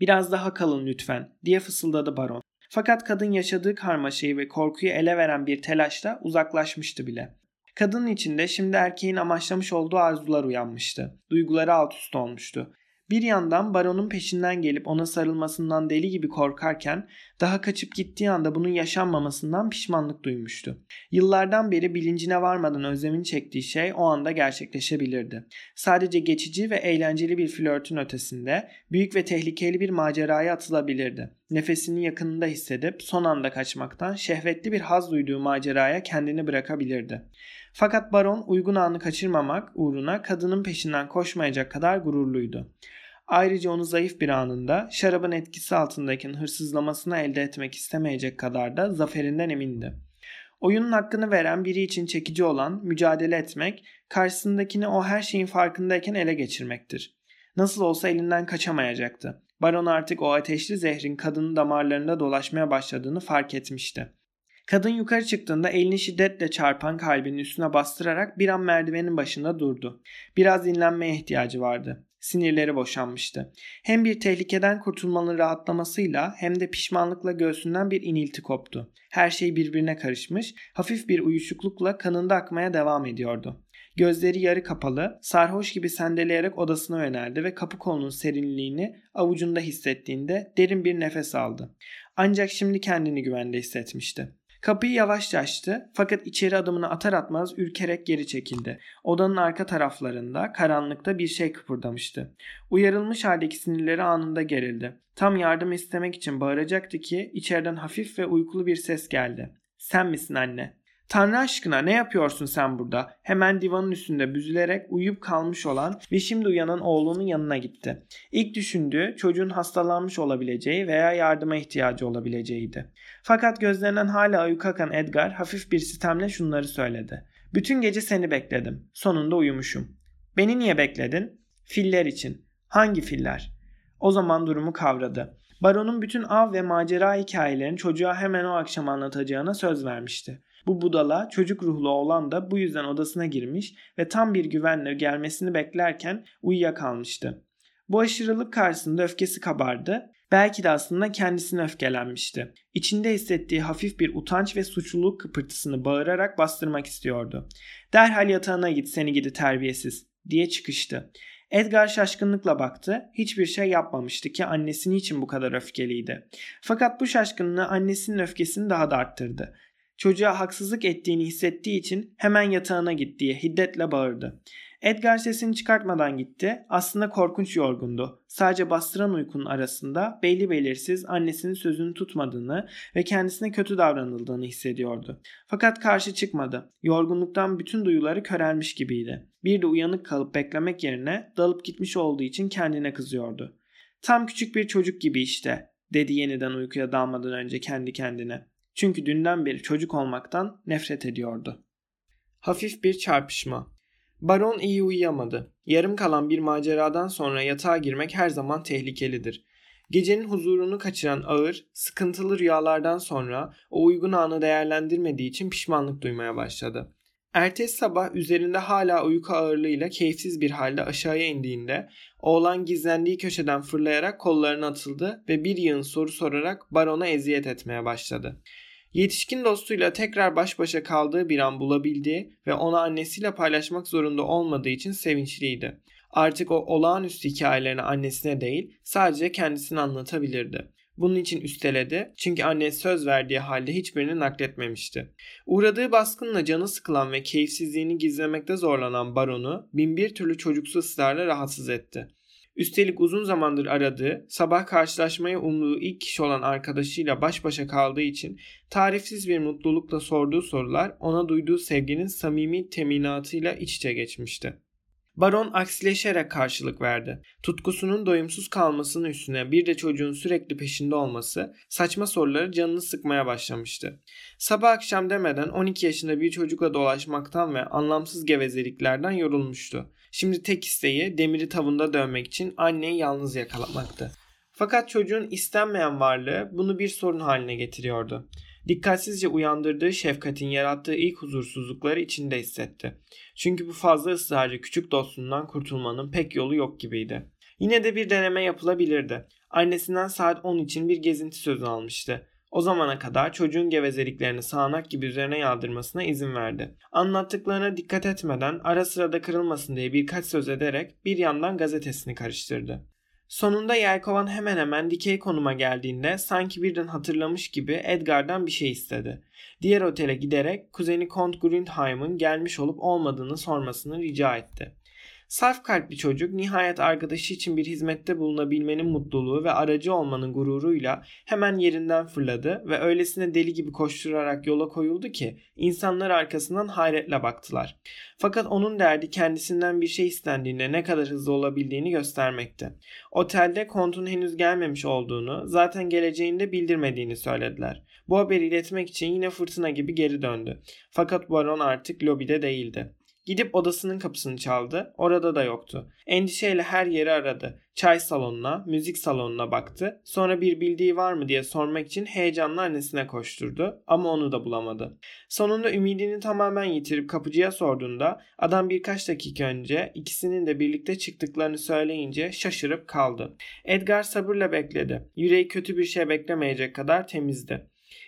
Biraz daha kalın lütfen diye fısıldadı baron. Fakat kadın yaşadığı karmaşayı ve korkuyu ele veren bir telaşla uzaklaşmıştı bile. Kadının içinde şimdi erkeğin amaçlamış olduğu arzular uyanmıştı. Duyguları alt üst olmuştu. Bir yandan baronun peşinden gelip ona sarılmasından deli gibi korkarken daha kaçıp gittiği anda bunun yaşanmamasından pişmanlık duymuştu. Yıllardan beri bilincine varmadan özlemini çektiği şey o anda gerçekleşebilirdi. Sadece geçici ve eğlenceli bir flörtün ötesinde büyük ve tehlikeli bir maceraya atılabilirdi. Nefesini yakınında hissedip son anda kaçmaktan şehvetli bir haz duyduğu maceraya kendini bırakabilirdi. Fakat baron uygun anı kaçırmamak uğruna kadının peşinden koşmayacak kadar gururluydu. Ayrıca onu zayıf bir anında şarabın etkisi altındayken hırsızlamasını elde etmek istemeyecek kadar da zaferinden emindi. Oyunun hakkını veren biri için çekici olan mücadele etmek, karşısındakini o her şeyin farkındayken ele geçirmektir. Nasıl olsa elinden kaçamayacaktı. Baron artık o ateşli zehrin kadının damarlarında dolaşmaya başladığını fark etmişti. Kadın yukarı çıktığında elini şiddetle çarpan kalbinin üstüne bastırarak bir an merdivenin başında durdu. Biraz dinlenmeye ihtiyacı vardı. Sinirleri boşanmıştı. Hem bir tehlikeden kurtulmanın rahatlamasıyla hem de pişmanlıkla göğsünden bir inilti koptu. Her şey birbirine karışmış, hafif bir uyuşuklukla kanında akmaya devam ediyordu. Gözleri yarı kapalı, sarhoş gibi sendeleyerek odasına yöneldi ve kapı kolunun serinliğini avucunda hissettiğinde derin bir nefes aldı. Ancak şimdi kendini güvende hissetmişti. Kapıyı yavaşça açtı fakat içeri adımını atar atmaz ürkerek geri çekildi. Odanın arka taraflarında karanlıkta bir şey kıpırdamıştı. Uyarılmış haldeki sinirleri anında gerildi. Tam yardım istemek için bağıracaktı ki içeriden hafif ve uykulu bir ses geldi. Sen misin anne? Tanrı aşkına ne yapıyorsun sen burada? Hemen divanın üstünde büzülerek uyuyup kalmış olan ve şimdi uyanan oğlunun yanına gitti. İlk düşündüğü çocuğun hastalanmış olabileceği veya yardıma ihtiyacı olabileceğiydi. Fakat gözlerinden hala uyku akan Edgar hafif bir sitemle şunları söyledi. Bütün gece seni bekledim. Sonunda uyumuşum. Beni niye bekledin? Filler için. Hangi filler? O zaman durumu kavradı. Baron'un bütün av ve macera hikayelerini çocuğa hemen o akşam anlatacağına söz vermişti. Bu budala çocuk ruhlu oğlan da bu yüzden odasına girmiş ve tam bir güvenle gelmesini beklerken uyuyakalmıştı. Bu aşırılık karşısında öfkesi kabardı. Belki de aslında kendisine öfkelenmişti. İçinde hissettiği hafif bir utanç ve suçluluk kıpırtısını bağırarak bastırmak istiyordu. Derhal yatağına git seni gidi terbiyesiz diye çıkıştı. Edgar şaşkınlıkla baktı. Hiçbir şey yapmamıştı ki annesi için bu kadar öfkeliydi. Fakat bu şaşkınlığı annesinin öfkesini daha da arttırdı. Çocuğa haksızlık ettiğini hissettiği için hemen yatağına git diye hiddetle bağırdı. Edgar sesini çıkartmadan gitti. Aslında korkunç yorgundu. Sadece bastıran uykunun arasında belli belirsiz annesinin sözünü tutmadığını ve kendisine kötü davranıldığını hissediyordu. Fakat karşı çıkmadı. Yorgunluktan bütün duyuları körelmiş gibiydi. Bir de uyanık kalıp beklemek yerine dalıp gitmiş olduğu için kendine kızıyordu. Tam küçük bir çocuk gibi işte dedi yeniden uykuya dalmadan önce kendi kendine. Çünkü dünden beri çocuk olmaktan nefret ediyordu. Hafif bir çarpışma. Baron iyi uyuyamadı. Yarım kalan bir maceradan sonra yatağa girmek her zaman tehlikelidir. Gecenin huzurunu kaçıran ağır, sıkıntılı rüyalardan sonra o uygun anı değerlendirmediği için pişmanlık duymaya başladı. Ertesi sabah üzerinde hala uyku ağırlığıyla keyifsiz bir halde aşağıya indiğinde oğlan gizlendiği köşeden fırlayarak kollarına atıldı ve bir yığın soru sorarak barona eziyet etmeye başladı. Yetişkin dostuyla tekrar baş başa kaldığı bir an bulabildiği ve onu annesiyle paylaşmak zorunda olmadığı için sevinçliydi. Artık o olağanüstü hikayelerini annesine değil sadece kendisine anlatabilirdi. Bunun için üsteledi çünkü anne söz verdiği halde hiçbirini nakletmemişti. Uğradığı baskınla canı sıkılan ve keyifsizliğini gizlemekte zorlanan baronu binbir türlü çocuksu ısrarla rahatsız etti. Üstelik uzun zamandır aradığı, sabah karşılaşmaya umduğu ilk kişi olan arkadaşıyla baş başa kaldığı için tarifsiz bir mutlulukla sorduğu sorular ona duyduğu sevginin samimi teminatıyla iç içe geçmişti. Baron aksileşerek karşılık verdi. Tutkusunun doyumsuz kalmasının üstüne bir de çocuğun sürekli peşinde olması saçma soruları canını sıkmaya başlamıştı. Sabah akşam demeden 12 yaşında bir çocukla dolaşmaktan ve anlamsız gevezeliklerden yorulmuştu. Şimdi tek isteği demiri tavında dövmek için anneyi yalnız yakalamaktı. Fakat çocuğun istenmeyen varlığı bunu bir sorun haline getiriyordu. Dikkatsizce uyandırdığı şefkatin yarattığı ilk huzursuzlukları içinde hissetti. Çünkü bu fazla ısrarcı küçük dostundan kurtulmanın pek yolu yok gibiydi. Yine de bir deneme yapılabilirdi. Annesinden saat 10 için bir gezinti sözü almıştı. O zamana kadar çocuğun gevezeliklerini sağanak gibi üzerine yağdırmasına izin verdi. Anlattıklarına dikkat etmeden ara sırada kırılmasın diye birkaç söz ederek bir yandan gazetesini karıştırdı. Sonunda yelkovan hemen hemen dikey konuma geldiğinde sanki birden hatırlamış gibi Edgar'dan bir şey istedi. Diğer otele giderek kuzeni Kont Grundheim'ın gelmiş olup olmadığını sormasını rica etti. Saf kalpli çocuk nihayet arkadaşı için bir hizmette bulunabilmenin mutluluğu ve aracı olmanın gururuyla hemen yerinden fırladı ve öylesine deli gibi koşturarak yola koyuldu ki insanlar arkasından hayretle baktılar. Fakat onun derdi kendisinden bir şey istendiğinde ne kadar hızlı olabildiğini göstermekti. Otelde kontun henüz gelmemiş olduğunu, zaten geleceğinde bildirmediğini söylediler. Bu haberi iletmek için yine fırtına gibi geri döndü. Fakat baron artık lobide değildi. Gidip odasının kapısını çaldı. Orada da yoktu. Endişeyle her yeri aradı. Çay salonuna, müzik salonuna baktı. Sonra bir bildiği var mı diye sormak için heyecanla annesine koşturdu ama onu da bulamadı. Sonunda ümidini tamamen yitirip kapıcıya sorduğunda adam birkaç dakika önce ikisinin de birlikte çıktıklarını söyleyince şaşırıp kaldı. Edgar sabırla bekledi. Yüreği kötü bir şey beklemeyecek kadar temizdi.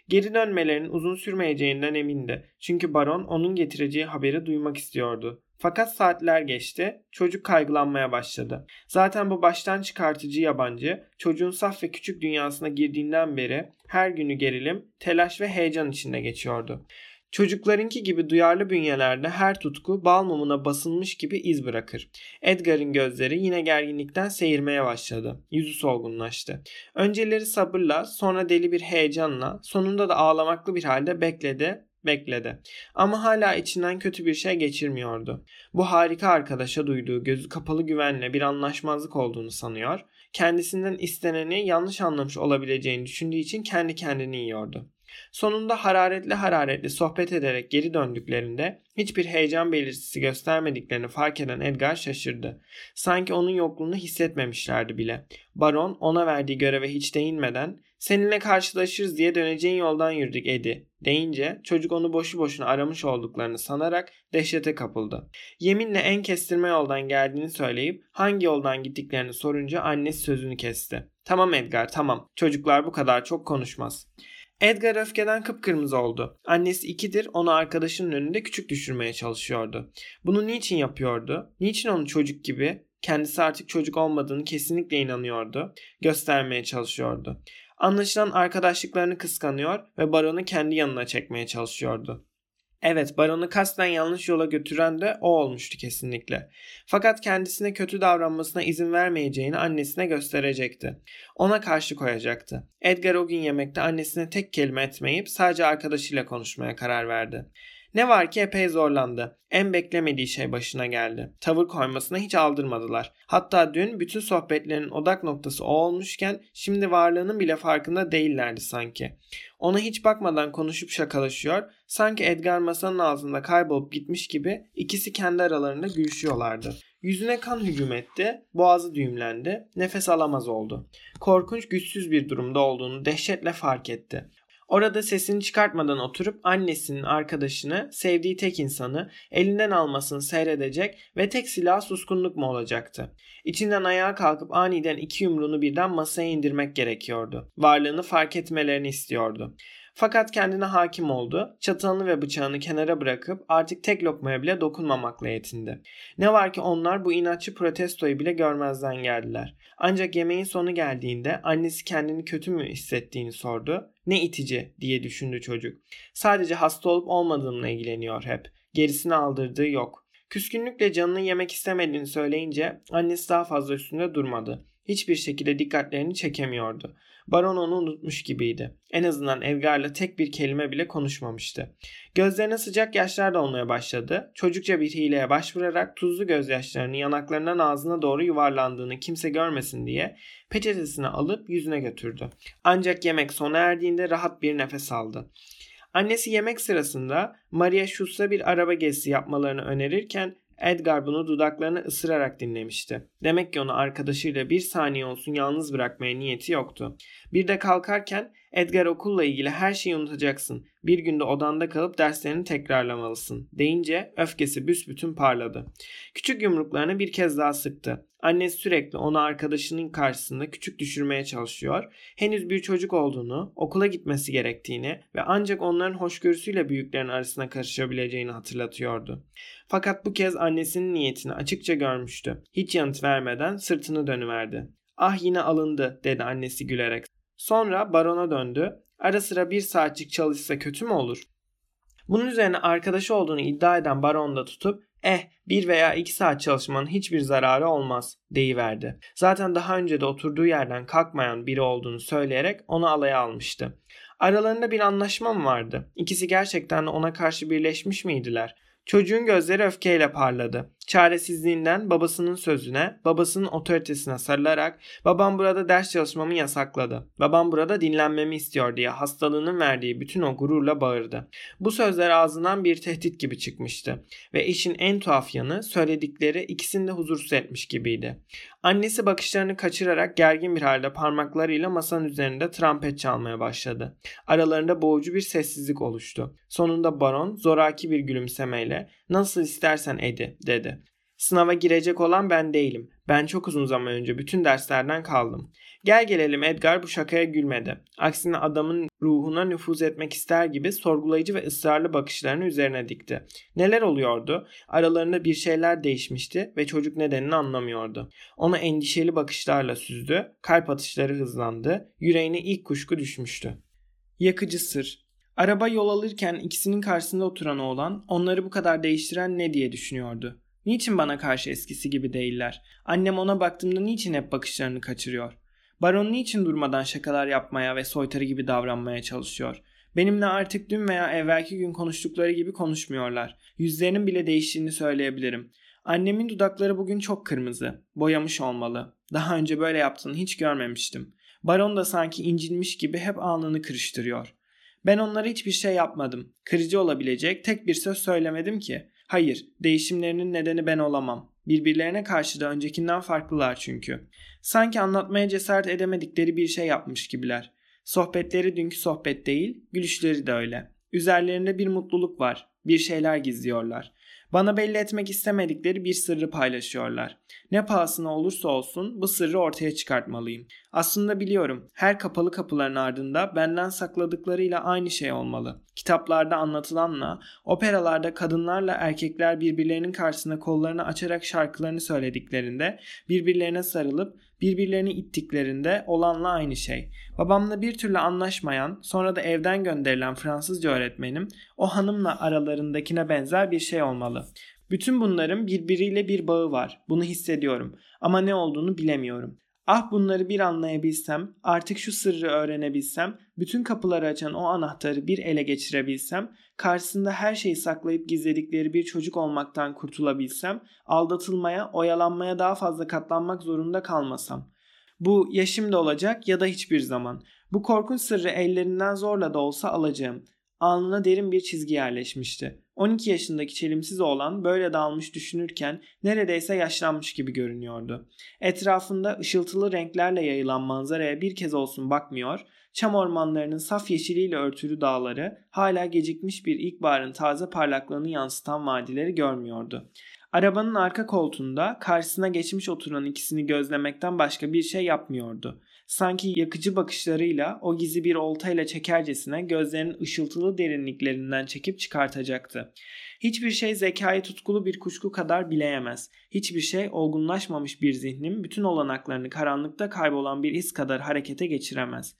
Geri dönmelerinin uzun sürmeyeceğinden emindi. Çünkü baron onun getireceği haberi duymak istiyordu. Fakat saatler geçti, çocuk kaygılanmaya başladı. Zaten bu baştan çıkartıcı yabancı, çocuğun saf ve küçük dünyasına girdiğinden beri her günü gerilim, telaş ve heyecan içinde geçiyordu. Çocuklarınki gibi duyarlı bünyelerde her tutku bal mumuna basılmış gibi iz bırakır. Edgar'ın gözleri yine gerginlikten seyirmeye başladı. Yüzü solgunlaştı. Önceleri sabırla, sonra deli bir heyecanla, sonunda da ağlamaklı bir halde bekledi bekledi. Ama hala içinden kötü bir şey geçirmiyordu. Bu harika arkadaşa duyduğu gözü kapalı güvenle bir anlaşmazlık olduğunu sanıyor. Kendisinden isteneni yanlış anlamış olabileceğini düşündüğü için kendi kendini yiyordu. Sonunda hararetli hararetli sohbet ederek geri döndüklerinde hiçbir heyecan belirtisi göstermediklerini fark eden Edgar şaşırdı. Sanki onun yokluğunu hissetmemişlerdi bile. Baron ona verdiği göreve hiç değinmeden seninle karşılaşırız diye döneceğin yoldan yürüdük Edi deyince çocuk onu boşu boşuna aramış olduklarını sanarak dehşete kapıldı. Yeminle en kestirme yoldan geldiğini söyleyip hangi yoldan gittiklerini sorunca annesi sözünü kesti. Tamam Edgar tamam çocuklar bu kadar çok konuşmaz. Edgar öfkeden kıpkırmızı oldu. Annesi ikidir onu arkadaşının önünde küçük düşürmeye çalışıyordu. Bunu niçin yapıyordu? Niçin onu çocuk gibi, kendisi artık çocuk olmadığını kesinlikle inanıyordu, göstermeye çalışıyordu. Anlaşılan arkadaşlıklarını kıskanıyor ve baronu kendi yanına çekmeye çalışıyordu. Evet baronu kasten yanlış yola götüren de o olmuştu kesinlikle. Fakat kendisine kötü davranmasına izin vermeyeceğini annesine gösterecekti. Ona karşı koyacaktı. Edgar o gün yemekte annesine tek kelime etmeyip sadece arkadaşıyla konuşmaya karar verdi. Ne var ki epey zorlandı. En beklemediği şey başına geldi. Tavır koymasına hiç aldırmadılar. Hatta dün bütün sohbetlerin odak noktası o olmuşken şimdi varlığının bile farkında değillerdi sanki. Ona hiç bakmadan konuşup şakalaşıyor, sanki Edgar masanın altında kaybolup gitmiş gibi ikisi kendi aralarında gülüşüyorlardı. Yüzüne kan hücum etti, boğazı düğümlendi, nefes alamaz oldu. Korkunç güçsüz bir durumda olduğunu dehşetle fark etti. Orada sesini çıkartmadan oturup annesinin arkadaşını, sevdiği tek insanı elinden almasını seyredecek ve tek silah suskunluk mu olacaktı? İçinden ayağa kalkıp aniden iki yumruğunu birden masaya indirmek gerekiyordu. Varlığını fark etmelerini istiyordu. Fakat kendine hakim oldu. Çatalını ve bıçağını kenara bırakıp artık tek lokmaya bile dokunmamakla yetindi. Ne var ki onlar bu inatçı protestoyu bile görmezden geldiler. Ancak yemeğin sonu geldiğinde annesi kendini kötü mü hissettiğini sordu. Ne itici diye düşündü çocuk. Sadece hasta olup olmadığımla ilgileniyor hep. Gerisini aldırdığı yok. Küskünlükle canını yemek istemediğini söyleyince annesi daha fazla üstünde durmadı. Hiçbir şekilde dikkatlerini çekemiyordu. Baron onu unutmuş gibiydi. En azından Edgar'la tek bir kelime bile konuşmamıştı. Gözlerine sıcak yaşlar dolmaya başladı. Çocukça bir hileye başvurarak tuzlu gözyaşlarını yanaklarından ağzına doğru yuvarlandığını kimse görmesin diye peçetesini alıp yüzüne götürdü. Ancak yemek sona erdiğinde rahat bir nefes aldı. Annesi yemek sırasında Maria Schuss'a bir araba gezisi yapmalarını önerirken Edgar bunu dudaklarını ısırarak dinlemişti. Demek ki onu arkadaşıyla bir saniye olsun yalnız bırakmaya niyeti yoktu. Bir de kalkarken Edgar okulla ilgili her şeyi unutacaksın. Bir günde odanda kalıp derslerini tekrarlamalısın deyince öfkesi büsbütün parladı. Küçük yumruklarını bir kez daha sıktı. Annesi sürekli onu arkadaşının karşısında küçük düşürmeye çalışıyor. Henüz bir çocuk olduğunu, okula gitmesi gerektiğini ve ancak onların hoşgörüsüyle büyüklerin arasına karışabileceğini hatırlatıyordu. Fakat bu kez annesinin niyetini açıkça görmüştü. Hiç yanıt vermeden sırtını dönüverdi. Ah yine alındı dedi annesi gülerek. Sonra barona döndü. Ara sıra bir saatçik çalışsa kötü mü olur? Bunun üzerine arkadaşı olduğunu iddia eden baron da tutup eh bir veya iki saat çalışmanın hiçbir zararı olmaz deyiverdi. Zaten daha önce de oturduğu yerden kalkmayan biri olduğunu söyleyerek onu alaya almıştı. Aralarında bir anlaşma mı vardı? İkisi gerçekten ona karşı birleşmiş miydiler? Çocuğun gözleri öfkeyle parladı. Çaresizliğinden babasının sözüne, babasının otoritesine sarılarak babam burada ders çalışmamı yasakladı. Babam burada dinlenmemi istiyor diye hastalığının verdiği bütün o gururla bağırdı. Bu sözler ağzından bir tehdit gibi çıkmıştı. Ve işin en tuhaf yanı söyledikleri ikisini de huzursuz etmiş gibiydi. Annesi bakışlarını kaçırarak gergin bir halde parmaklarıyla masanın üzerinde trompet çalmaya başladı. Aralarında boğucu bir sessizlik oluştu. Sonunda baron zoraki bir gülümsemeyle nasıl istersen Edi dedi. Sınava girecek olan ben değilim. Ben çok uzun zaman önce bütün derslerden kaldım. Gel gelelim Edgar bu şakaya gülmedi. Aksine adamın ruhuna nüfuz etmek ister gibi sorgulayıcı ve ısrarlı bakışlarını üzerine dikti. Neler oluyordu? Aralarında bir şeyler değişmişti ve çocuk nedenini anlamıyordu. Onu endişeli bakışlarla süzdü, kalp atışları hızlandı, yüreğine ilk kuşku düşmüştü. Yakıcı sır. Araba yol alırken ikisinin karşısında oturan oğlan onları bu kadar değiştiren ne diye düşünüyordu. Niçin bana karşı eskisi gibi değiller? Annem ona baktığımda niçin hep bakışlarını kaçırıyor? Baron niçin durmadan şakalar yapmaya ve soytarı gibi davranmaya çalışıyor? Benimle artık dün veya evvelki gün konuştukları gibi konuşmuyorlar. Yüzlerinin bile değiştiğini söyleyebilirim. Annemin dudakları bugün çok kırmızı. Boyamış olmalı. Daha önce böyle yaptığını hiç görmemiştim. Baron da sanki incinmiş gibi hep alnını kırıştırıyor. Ben onlara hiçbir şey yapmadım. Kırıcı olabilecek tek bir söz söylemedim ki. Hayır, değişimlerinin nedeni ben olamam. Birbirlerine karşı da öncekinden farklılar çünkü. Sanki anlatmaya cesaret edemedikleri bir şey yapmış gibiler. Sohbetleri dünkü sohbet değil, gülüşleri de öyle. Üzerlerinde bir mutluluk var. Bir şeyler gizliyorlar. Bana belli etmek istemedikleri bir sırrı paylaşıyorlar. Ne pahasına olursa olsun bu sırrı ortaya çıkartmalıyım. Aslında biliyorum her kapalı kapıların ardında benden sakladıklarıyla aynı şey olmalı. Kitaplarda anlatılanla, operalarda kadınlarla erkekler birbirlerinin karşısında kollarını açarak şarkılarını söylediklerinde, birbirlerine sarılıp birbirlerini ittiklerinde olanla aynı şey. Babamla bir türlü anlaşmayan, sonra da evden gönderilen Fransızca öğretmenim o hanımla aralarındakine benzer bir şey olmalı. Bütün bunların birbiriyle bir bağı var. Bunu hissediyorum ama ne olduğunu bilemiyorum. Ah bunları bir anlayabilsem, artık şu sırrı öğrenebilsem, bütün kapıları açan o anahtarı bir ele geçirebilsem, karşısında her şeyi saklayıp gizledikleri bir çocuk olmaktan kurtulabilsem, aldatılmaya, oyalanmaya daha fazla katlanmak zorunda kalmasam. Bu ya şimdi olacak ya da hiçbir zaman. Bu korkunç sırrı ellerinden zorla da olsa alacağım. Alnına derin bir çizgi yerleşmişti. 12 yaşındaki çelimsiz oğlan böyle dalmış düşünürken neredeyse yaşlanmış gibi görünüyordu. Etrafında ışıltılı renklerle yayılan manzaraya bir kez olsun bakmıyor, çam ormanlarının saf yeşiliyle örtülü dağları, hala gecikmiş bir ilkbaharın taze parlaklığını yansıtan vadileri görmüyordu. Arabanın arka koltuğunda karşısına geçmiş oturan ikisini gözlemekten başka bir şey yapmıyordu sanki yakıcı bakışlarıyla o gizi bir oltayla çekercesine gözlerinin ışıltılı derinliklerinden çekip çıkartacaktı. Hiçbir şey zekayı tutkulu bir kuşku kadar bileyemez. Hiçbir şey olgunlaşmamış bir zihnin bütün olanaklarını karanlıkta kaybolan bir his kadar harekete geçiremez.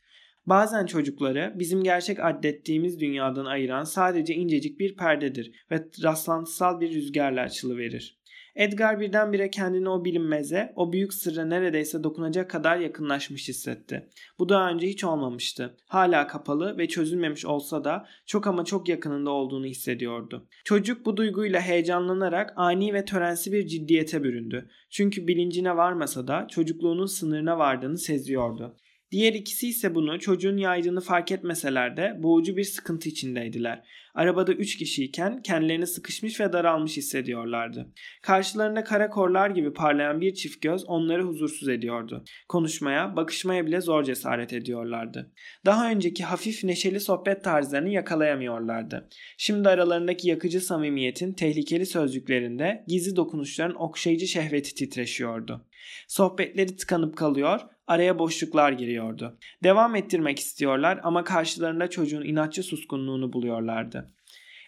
Bazen çocukları bizim gerçek addettiğimiz dünyadan ayıran sadece incecik bir perdedir ve rastlantısal bir rüzgarla açılıverir. Edgar birdenbire kendini o bilinmeze, o büyük sırra neredeyse dokunacak kadar yakınlaşmış hissetti. Bu daha önce hiç olmamıştı. Hala kapalı ve çözülmemiş olsa da çok ama çok yakınında olduğunu hissediyordu. Çocuk bu duyguyla heyecanlanarak ani ve törensi bir ciddiyete büründü. Çünkü bilincine varmasa da çocukluğunun sınırına vardığını seziyordu. Diğer ikisi ise bunu çocuğun yaydığını fark etmeseler de boğucu bir sıkıntı içindeydiler. Arabada üç kişiyken kendilerini sıkışmış ve daralmış hissediyorlardı. Karşılarında kara korlar gibi parlayan bir çift göz onları huzursuz ediyordu. Konuşmaya, bakışmaya bile zor cesaret ediyorlardı. Daha önceki hafif neşeli sohbet tarzlarını yakalayamıyorlardı. Şimdi aralarındaki yakıcı samimiyetin tehlikeli sözcüklerinde gizli dokunuşların okşayıcı şehveti titreşiyordu. Sohbetleri tıkanıp kalıyor, araya boşluklar giriyordu. Devam ettirmek istiyorlar ama karşılarında çocuğun inatçı suskunluğunu buluyorlardı.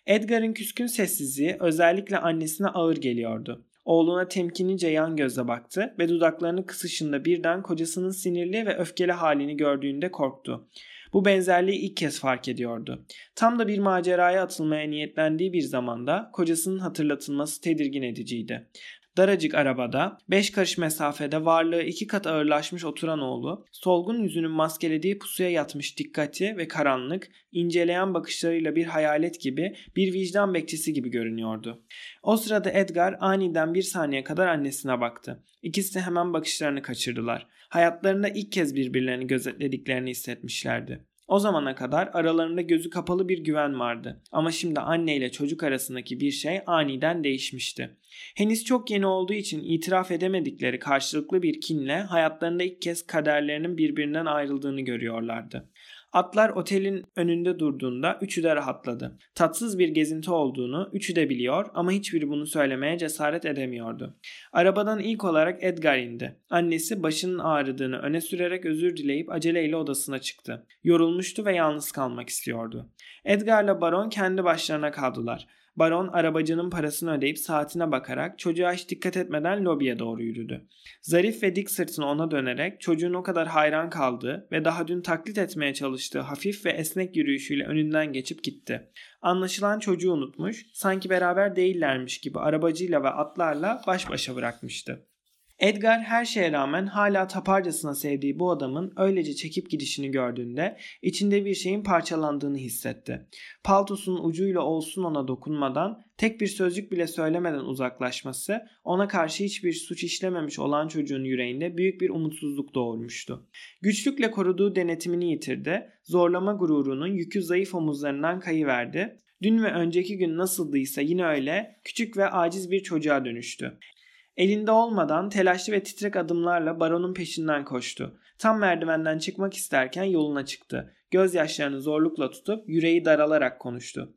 Edgar'ın küskün sessizliği özellikle annesine ağır geliyordu. Oğluna temkinlice yan gözle baktı ve dudaklarını kısışında birden kocasının sinirli ve öfkeli halini gördüğünde korktu. Bu benzerliği ilk kez fark ediyordu. Tam da bir maceraya atılmaya niyetlendiği bir zamanda kocasının hatırlatılması tedirgin ediciydi. Daracık arabada, beş karış mesafede varlığı iki kat ağırlaşmış oturan oğlu, solgun yüzünün maskelediği pusuya yatmış dikkati ve karanlık, inceleyen bakışlarıyla bir hayalet gibi, bir vicdan bekçisi gibi görünüyordu. O sırada Edgar aniden bir saniye kadar annesine baktı. İkisi hemen bakışlarını kaçırdılar. Hayatlarında ilk kez birbirlerini gözetlediklerini hissetmişlerdi. O zamana kadar aralarında gözü kapalı bir güven vardı. Ama şimdi anne ile çocuk arasındaki bir şey aniden değişmişti. Henüz çok yeni olduğu için itiraf edemedikleri karşılıklı bir kinle hayatlarında ilk kez kaderlerinin birbirinden ayrıldığını görüyorlardı. Atlar otelin önünde durduğunda üçü de rahatladı. Tatsız bir gezinti olduğunu üçü de biliyor ama hiçbiri bunu söylemeye cesaret edemiyordu. Arabadan ilk olarak Edgar indi. Annesi başının ağrıdığını öne sürerek özür dileyip aceleyle odasına çıktı. Yorulmuştu ve yalnız kalmak istiyordu. Edgar'la Baron kendi başlarına kaldılar. Baron arabacının parasını ödeyip saatine bakarak çocuğa hiç dikkat etmeden lobiye doğru yürüdü. Zarif ve dik sırtını ona dönerek çocuğun o kadar hayran kaldığı ve daha dün taklit etmeye çalıştığı hafif ve esnek yürüyüşüyle önünden geçip gitti. Anlaşılan çocuğu unutmuş, sanki beraber değillermiş gibi arabacıyla ve atlarla baş başa bırakmıştı. Edgar her şeye rağmen hala taparcasına sevdiği bu adamın öylece çekip gidişini gördüğünde içinde bir şeyin parçalandığını hissetti. Paltosunun ucuyla olsun ona dokunmadan, tek bir sözcük bile söylemeden uzaklaşması ona karşı hiçbir suç işlememiş olan çocuğun yüreğinde büyük bir umutsuzluk doğurmuştu. Güçlükle koruduğu denetimini yitirdi, zorlama gururunun yükü zayıf omuzlarından kayıverdi Dün ve önceki gün nasıldıysa yine öyle küçük ve aciz bir çocuğa dönüştü. Elinde olmadan telaşlı ve titrek adımlarla baronun peşinden koştu. Tam merdivenden çıkmak isterken yoluna çıktı. Gözyaşlarını zorlukla tutup yüreği daralarak konuştu.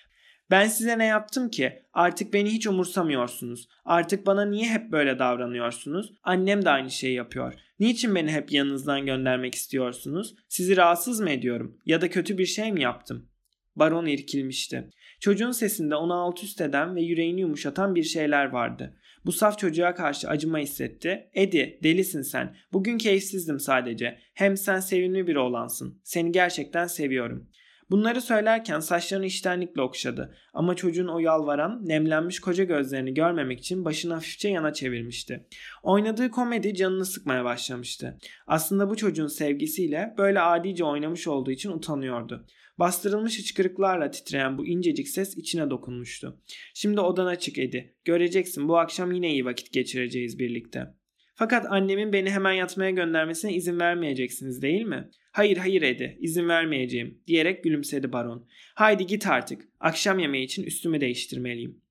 Ben size ne yaptım ki? Artık beni hiç umursamıyorsunuz. Artık bana niye hep böyle davranıyorsunuz? Annem de aynı şeyi yapıyor. Niçin beni hep yanınızdan göndermek istiyorsunuz? Sizi rahatsız mı ediyorum? Ya da kötü bir şey mi yaptım? Baron irkilmişti. Çocuğun sesinde onu alt üst eden ve yüreğini yumuşatan bir şeyler vardı. Bu saf çocuğa karşı acıma hissetti. Edi delisin sen. Bugün keyifsizdim sadece. Hem sen sevimli bir oğlansın. Seni gerçekten seviyorum. Bunları söylerken saçlarını iştenlikle okşadı ama çocuğun o yalvaran, nemlenmiş koca gözlerini görmemek için başını hafifçe yana çevirmişti. Oynadığı komedi canını sıkmaya başlamıştı. Aslında bu çocuğun sevgisiyle böyle adice oynamış olduğu için utanıyordu. Bastırılmış hıçkırıklarla titreyen bu incecik ses içine dokunmuştu. Şimdi odana çık Edi. Göreceksin bu akşam yine iyi vakit geçireceğiz birlikte. Fakat annemin beni hemen yatmaya göndermesine izin vermeyeceksiniz değil mi? Hayır hayır Edi izin vermeyeceğim diyerek gülümsedi baron. Haydi git artık akşam yemeği için üstümü değiştirmeliyim.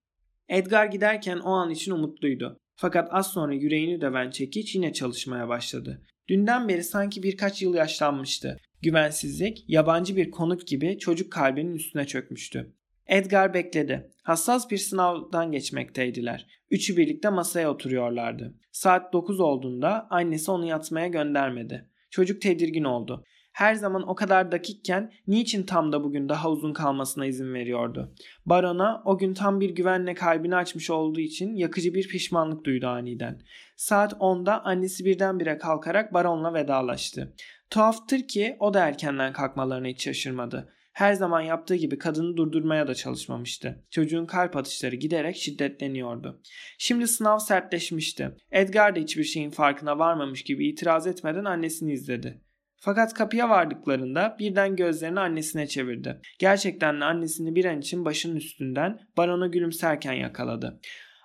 Edgar giderken o an için umutluydu. Fakat az sonra yüreğini döven çekiç yine çalışmaya başladı. Dünden beri sanki birkaç yıl yaşlanmıştı. Güvensizlik, yabancı bir konuk gibi çocuk kalbinin üstüne çökmüştü. Edgar bekledi. Hassas bir sınavdan geçmekteydiler. Üçü birlikte masaya oturuyorlardı. Saat 9 olduğunda annesi onu yatmaya göndermedi. Çocuk tedirgin oldu. Her zaman o kadar dakikken niçin tam da bugün daha uzun kalmasına izin veriyordu? Barona o gün tam bir güvenle kalbini açmış olduğu için yakıcı bir pişmanlık duydu aniden. Saat 10'da annesi birdenbire kalkarak baronla vedalaştı. Tuhaftır ki o da erkenden kalkmalarına hiç şaşırmadı. Her zaman yaptığı gibi kadını durdurmaya da çalışmamıştı. Çocuğun kalp atışları giderek şiddetleniyordu. Şimdi sınav sertleşmişti. Edgar da hiçbir şeyin farkına varmamış gibi itiraz etmeden annesini izledi. Fakat kapıya vardıklarında birden gözlerini annesine çevirdi. Gerçekten de annesini bir an için başının üstünden barona gülümserken yakaladı.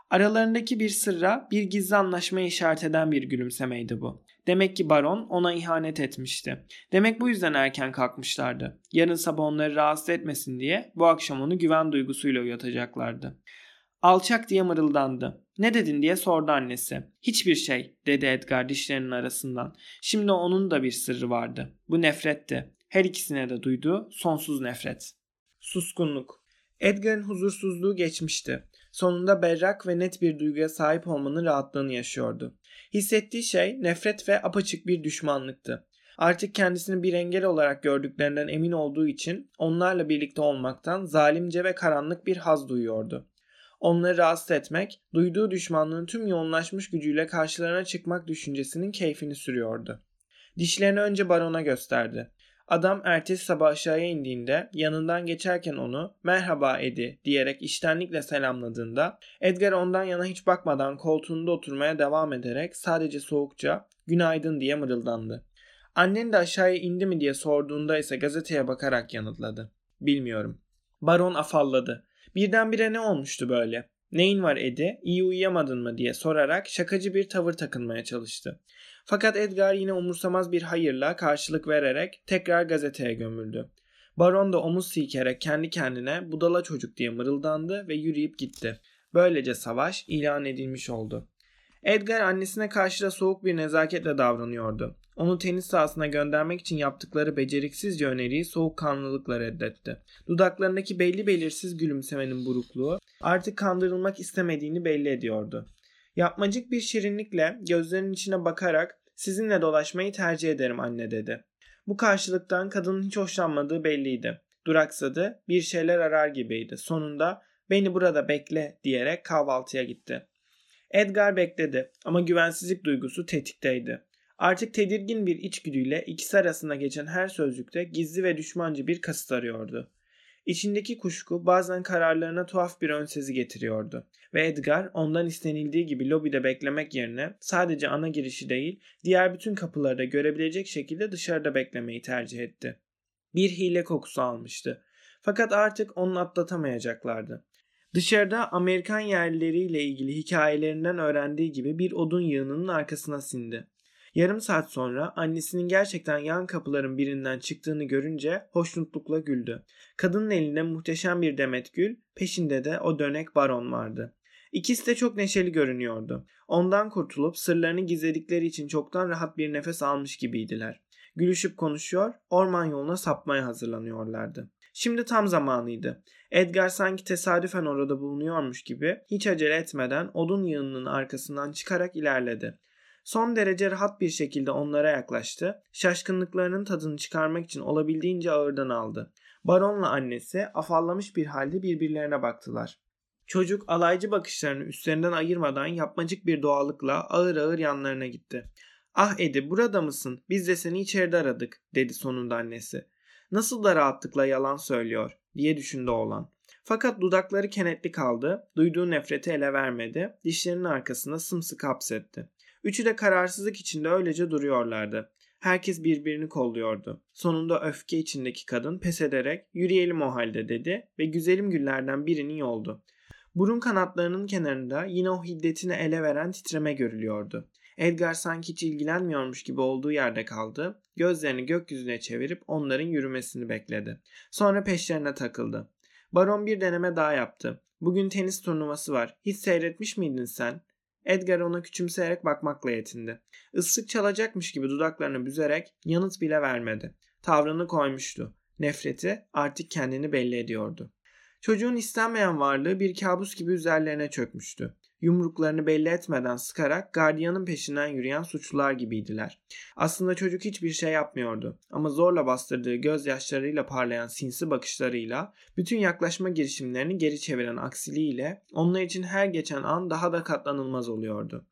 Aralarındaki bir sırra bir gizli anlaşmaya işaret eden bir gülümsemeydi bu. Demek ki baron ona ihanet etmişti. Demek bu yüzden erken kalkmışlardı. Yarın sabah onları rahatsız etmesin diye bu akşam onu güven duygusuyla uyatacaklardı. Alçak diye mırıldandı. Ne dedin diye sordu annesi. Hiçbir şey dedi Edgar dişlerinin arasından. Şimdi onun da bir sırrı vardı. Bu nefretti. Her ikisine de duyduğu sonsuz nefret. Suskunluk. Edgar'ın huzursuzluğu geçmişti. Sonunda berrak ve net bir duyguya sahip olmanın rahatlığını yaşıyordu. Hissettiği şey nefret ve apaçık bir düşmanlıktı. Artık kendisini bir engel olarak gördüklerinden emin olduğu için onlarla birlikte olmaktan zalimce ve karanlık bir haz duyuyordu. Onları rahatsız etmek, duyduğu düşmanlığın tüm yoğunlaşmış gücüyle karşılarına çıkmak düşüncesinin keyfini sürüyordu. Dişlerini önce barona gösterdi. Adam ertesi sabah aşağıya indiğinde yanından geçerken onu merhaba Edi diyerek iştenlikle selamladığında Edgar ondan yana hiç bakmadan koltuğunda oturmaya devam ederek sadece soğukça günaydın diye mırıldandı. Annen de aşağıya indi mi diye sorduğunda ise gazeteye bakarak yanıtladı. Bilmiyorum. Baron afalladı. Birdenbire ne olmuştu böyle? Neyin var Edi? İyi uyuyamadın mı diye sorarak şakacı bir tavır takınmaya çalıştı. Fakat Edgar yine umursamaz bir hayırla karşılık vererek tekrar gazeteye gömüldü. Baron da omuz silkerek kendi kendine budala çocuk diye mırıldandı ve yürüyüp gitti. Böylece savaş ilan edilmiş oldu. Edgar annesine karşı da soğuk bir nezaketle davranıyordu. Onu tenis sahasına göndermek için yaptıkları beceriksizce öneriyi soğukkanlılıkla reddetti. Dudaklarındaki belli belirsiz gülümsemenin burukluğu artık kandırılmak istemediğini belli ediyordu. Yapmacık bir şirinlikle gözlerinin içine bakarak sizinle dolaşmayı tercih ederim anne dedi. Bu karşılıktan kadının hiç hoşlanmadığı belliydi. Duraksadı, bir şeyler arar gibiydi. Sonunda beni burada bekle diyerek kahvaltıya gitti. Edgar bekledi ama güvensizlik duygusu tetikteydi. Artık tedirgin bir içgüdüyle ikisi arasında geçen her sözcükte gizli ve düşmancı bir kasıt arıyordu. İçindeki kuşku bazen kararlarına tuhaf bir önsezi getiriyordu ve Edgar ondan istenildiği gibi lobide beklemek yerine sadece ana girişi değil diğer bütün kapıları da görebilecek şekilde dışarıda beklemeyi tercih etti. Bir hile kokusu almıştı. Fakat artık onu atlatamayacaklardı. Dışarıda Amerikan yerlileriyle ilgili hikayelerinden öğrendiği gibi bir odun yığınının arkasına sindi. Yarım saat sonra annesinin gerçekten yan kapıların birinden çıktığını görünce hoşnutlukla güldü. Kadının elinde muhteşem bir demet gül, peşinde de o dönek baron vardı. İkisi de çok neşeli görünüyordu. Ondan kurtulup sırlarını gizledikleri için çoktan rahat bir nefes almış gibiydiler. Gülüşüp konuşuyor, orman yoluna sapmaya hazırlanıyorlardı. Şimdi tam zamanıydı. Edgar sanki tesadüfen orada bulunuyormuş gibi hiç acele etmeden odun yığınının arkasından çıkarak ilerledi. Son derece rahat bir şekilde onlara yaklaştı. Şaşkınlıklarının tadını çıkarmak için olabildiğince ağırdan aldı. Baronla annesi afallamış bir halde birbirlerine baktılar. Çocuk alaycı bakışlarını üstlerinden ayırmadan yapmacık bir doğallıkla ağır ağır yanlarına gitti. Ah Edi burada mısın? Biz de seni içeride aradık dedi sonunda annesi. Nasıl da rahatlıkla yalan söylüyor diye düşündü oğlan. Fakat dudakları kenetli kaldı, duyduğu nefreti ele vermedi, dişlerinin arkasında sımsıkı hapsetti. Üçü de kararsızlık içinde öylece duruyorlardı. Herkes birbirini kolluyordu. Sonunda öfke içindeki kadın pes ederek yürüyelim o halde dedi ve güzelim güllerden birini yoldu. Burun kanatlarının kenarında yine o hiddetini ele veren titreme görülüyordu. Edgar sanki hiç ilgilenmiyormuş gibi olduğu yerde kaldı. Gözlerini gökyüzüne çevirip onların yürümesini bekledi. Sonra peşlerine takıldı. Baron bir deneme daha yaptı. Bugün tenis turnuvası var. Hiç seyretmiş miydin sen? Edgar ona küçümseyerek bakmakla yetindi. Islık çalacakmış gibi dudaklarını büzerek yanıt bile vermedi. Tavrını koymuştu. Nefreti artık kendini belli ediyordu. Çocuğun istenmeyen varlığı bir kabus gibi üzerlerine çökmüştü. Yumruklarını belli etmeden sıkarak gardiyanın peşinden yürüyen suçlular gibiydiler. Aslında çocuk hiçbir şey yapmıyordu ama zorla bastırdığı gözyaşlarıyla parlayan sinsi bakışlarıyla bütün yaklaşma girişimlerini geri çeviren aksiliğiyle onlar için her geçen an daha da katlanılmaz oluyordu.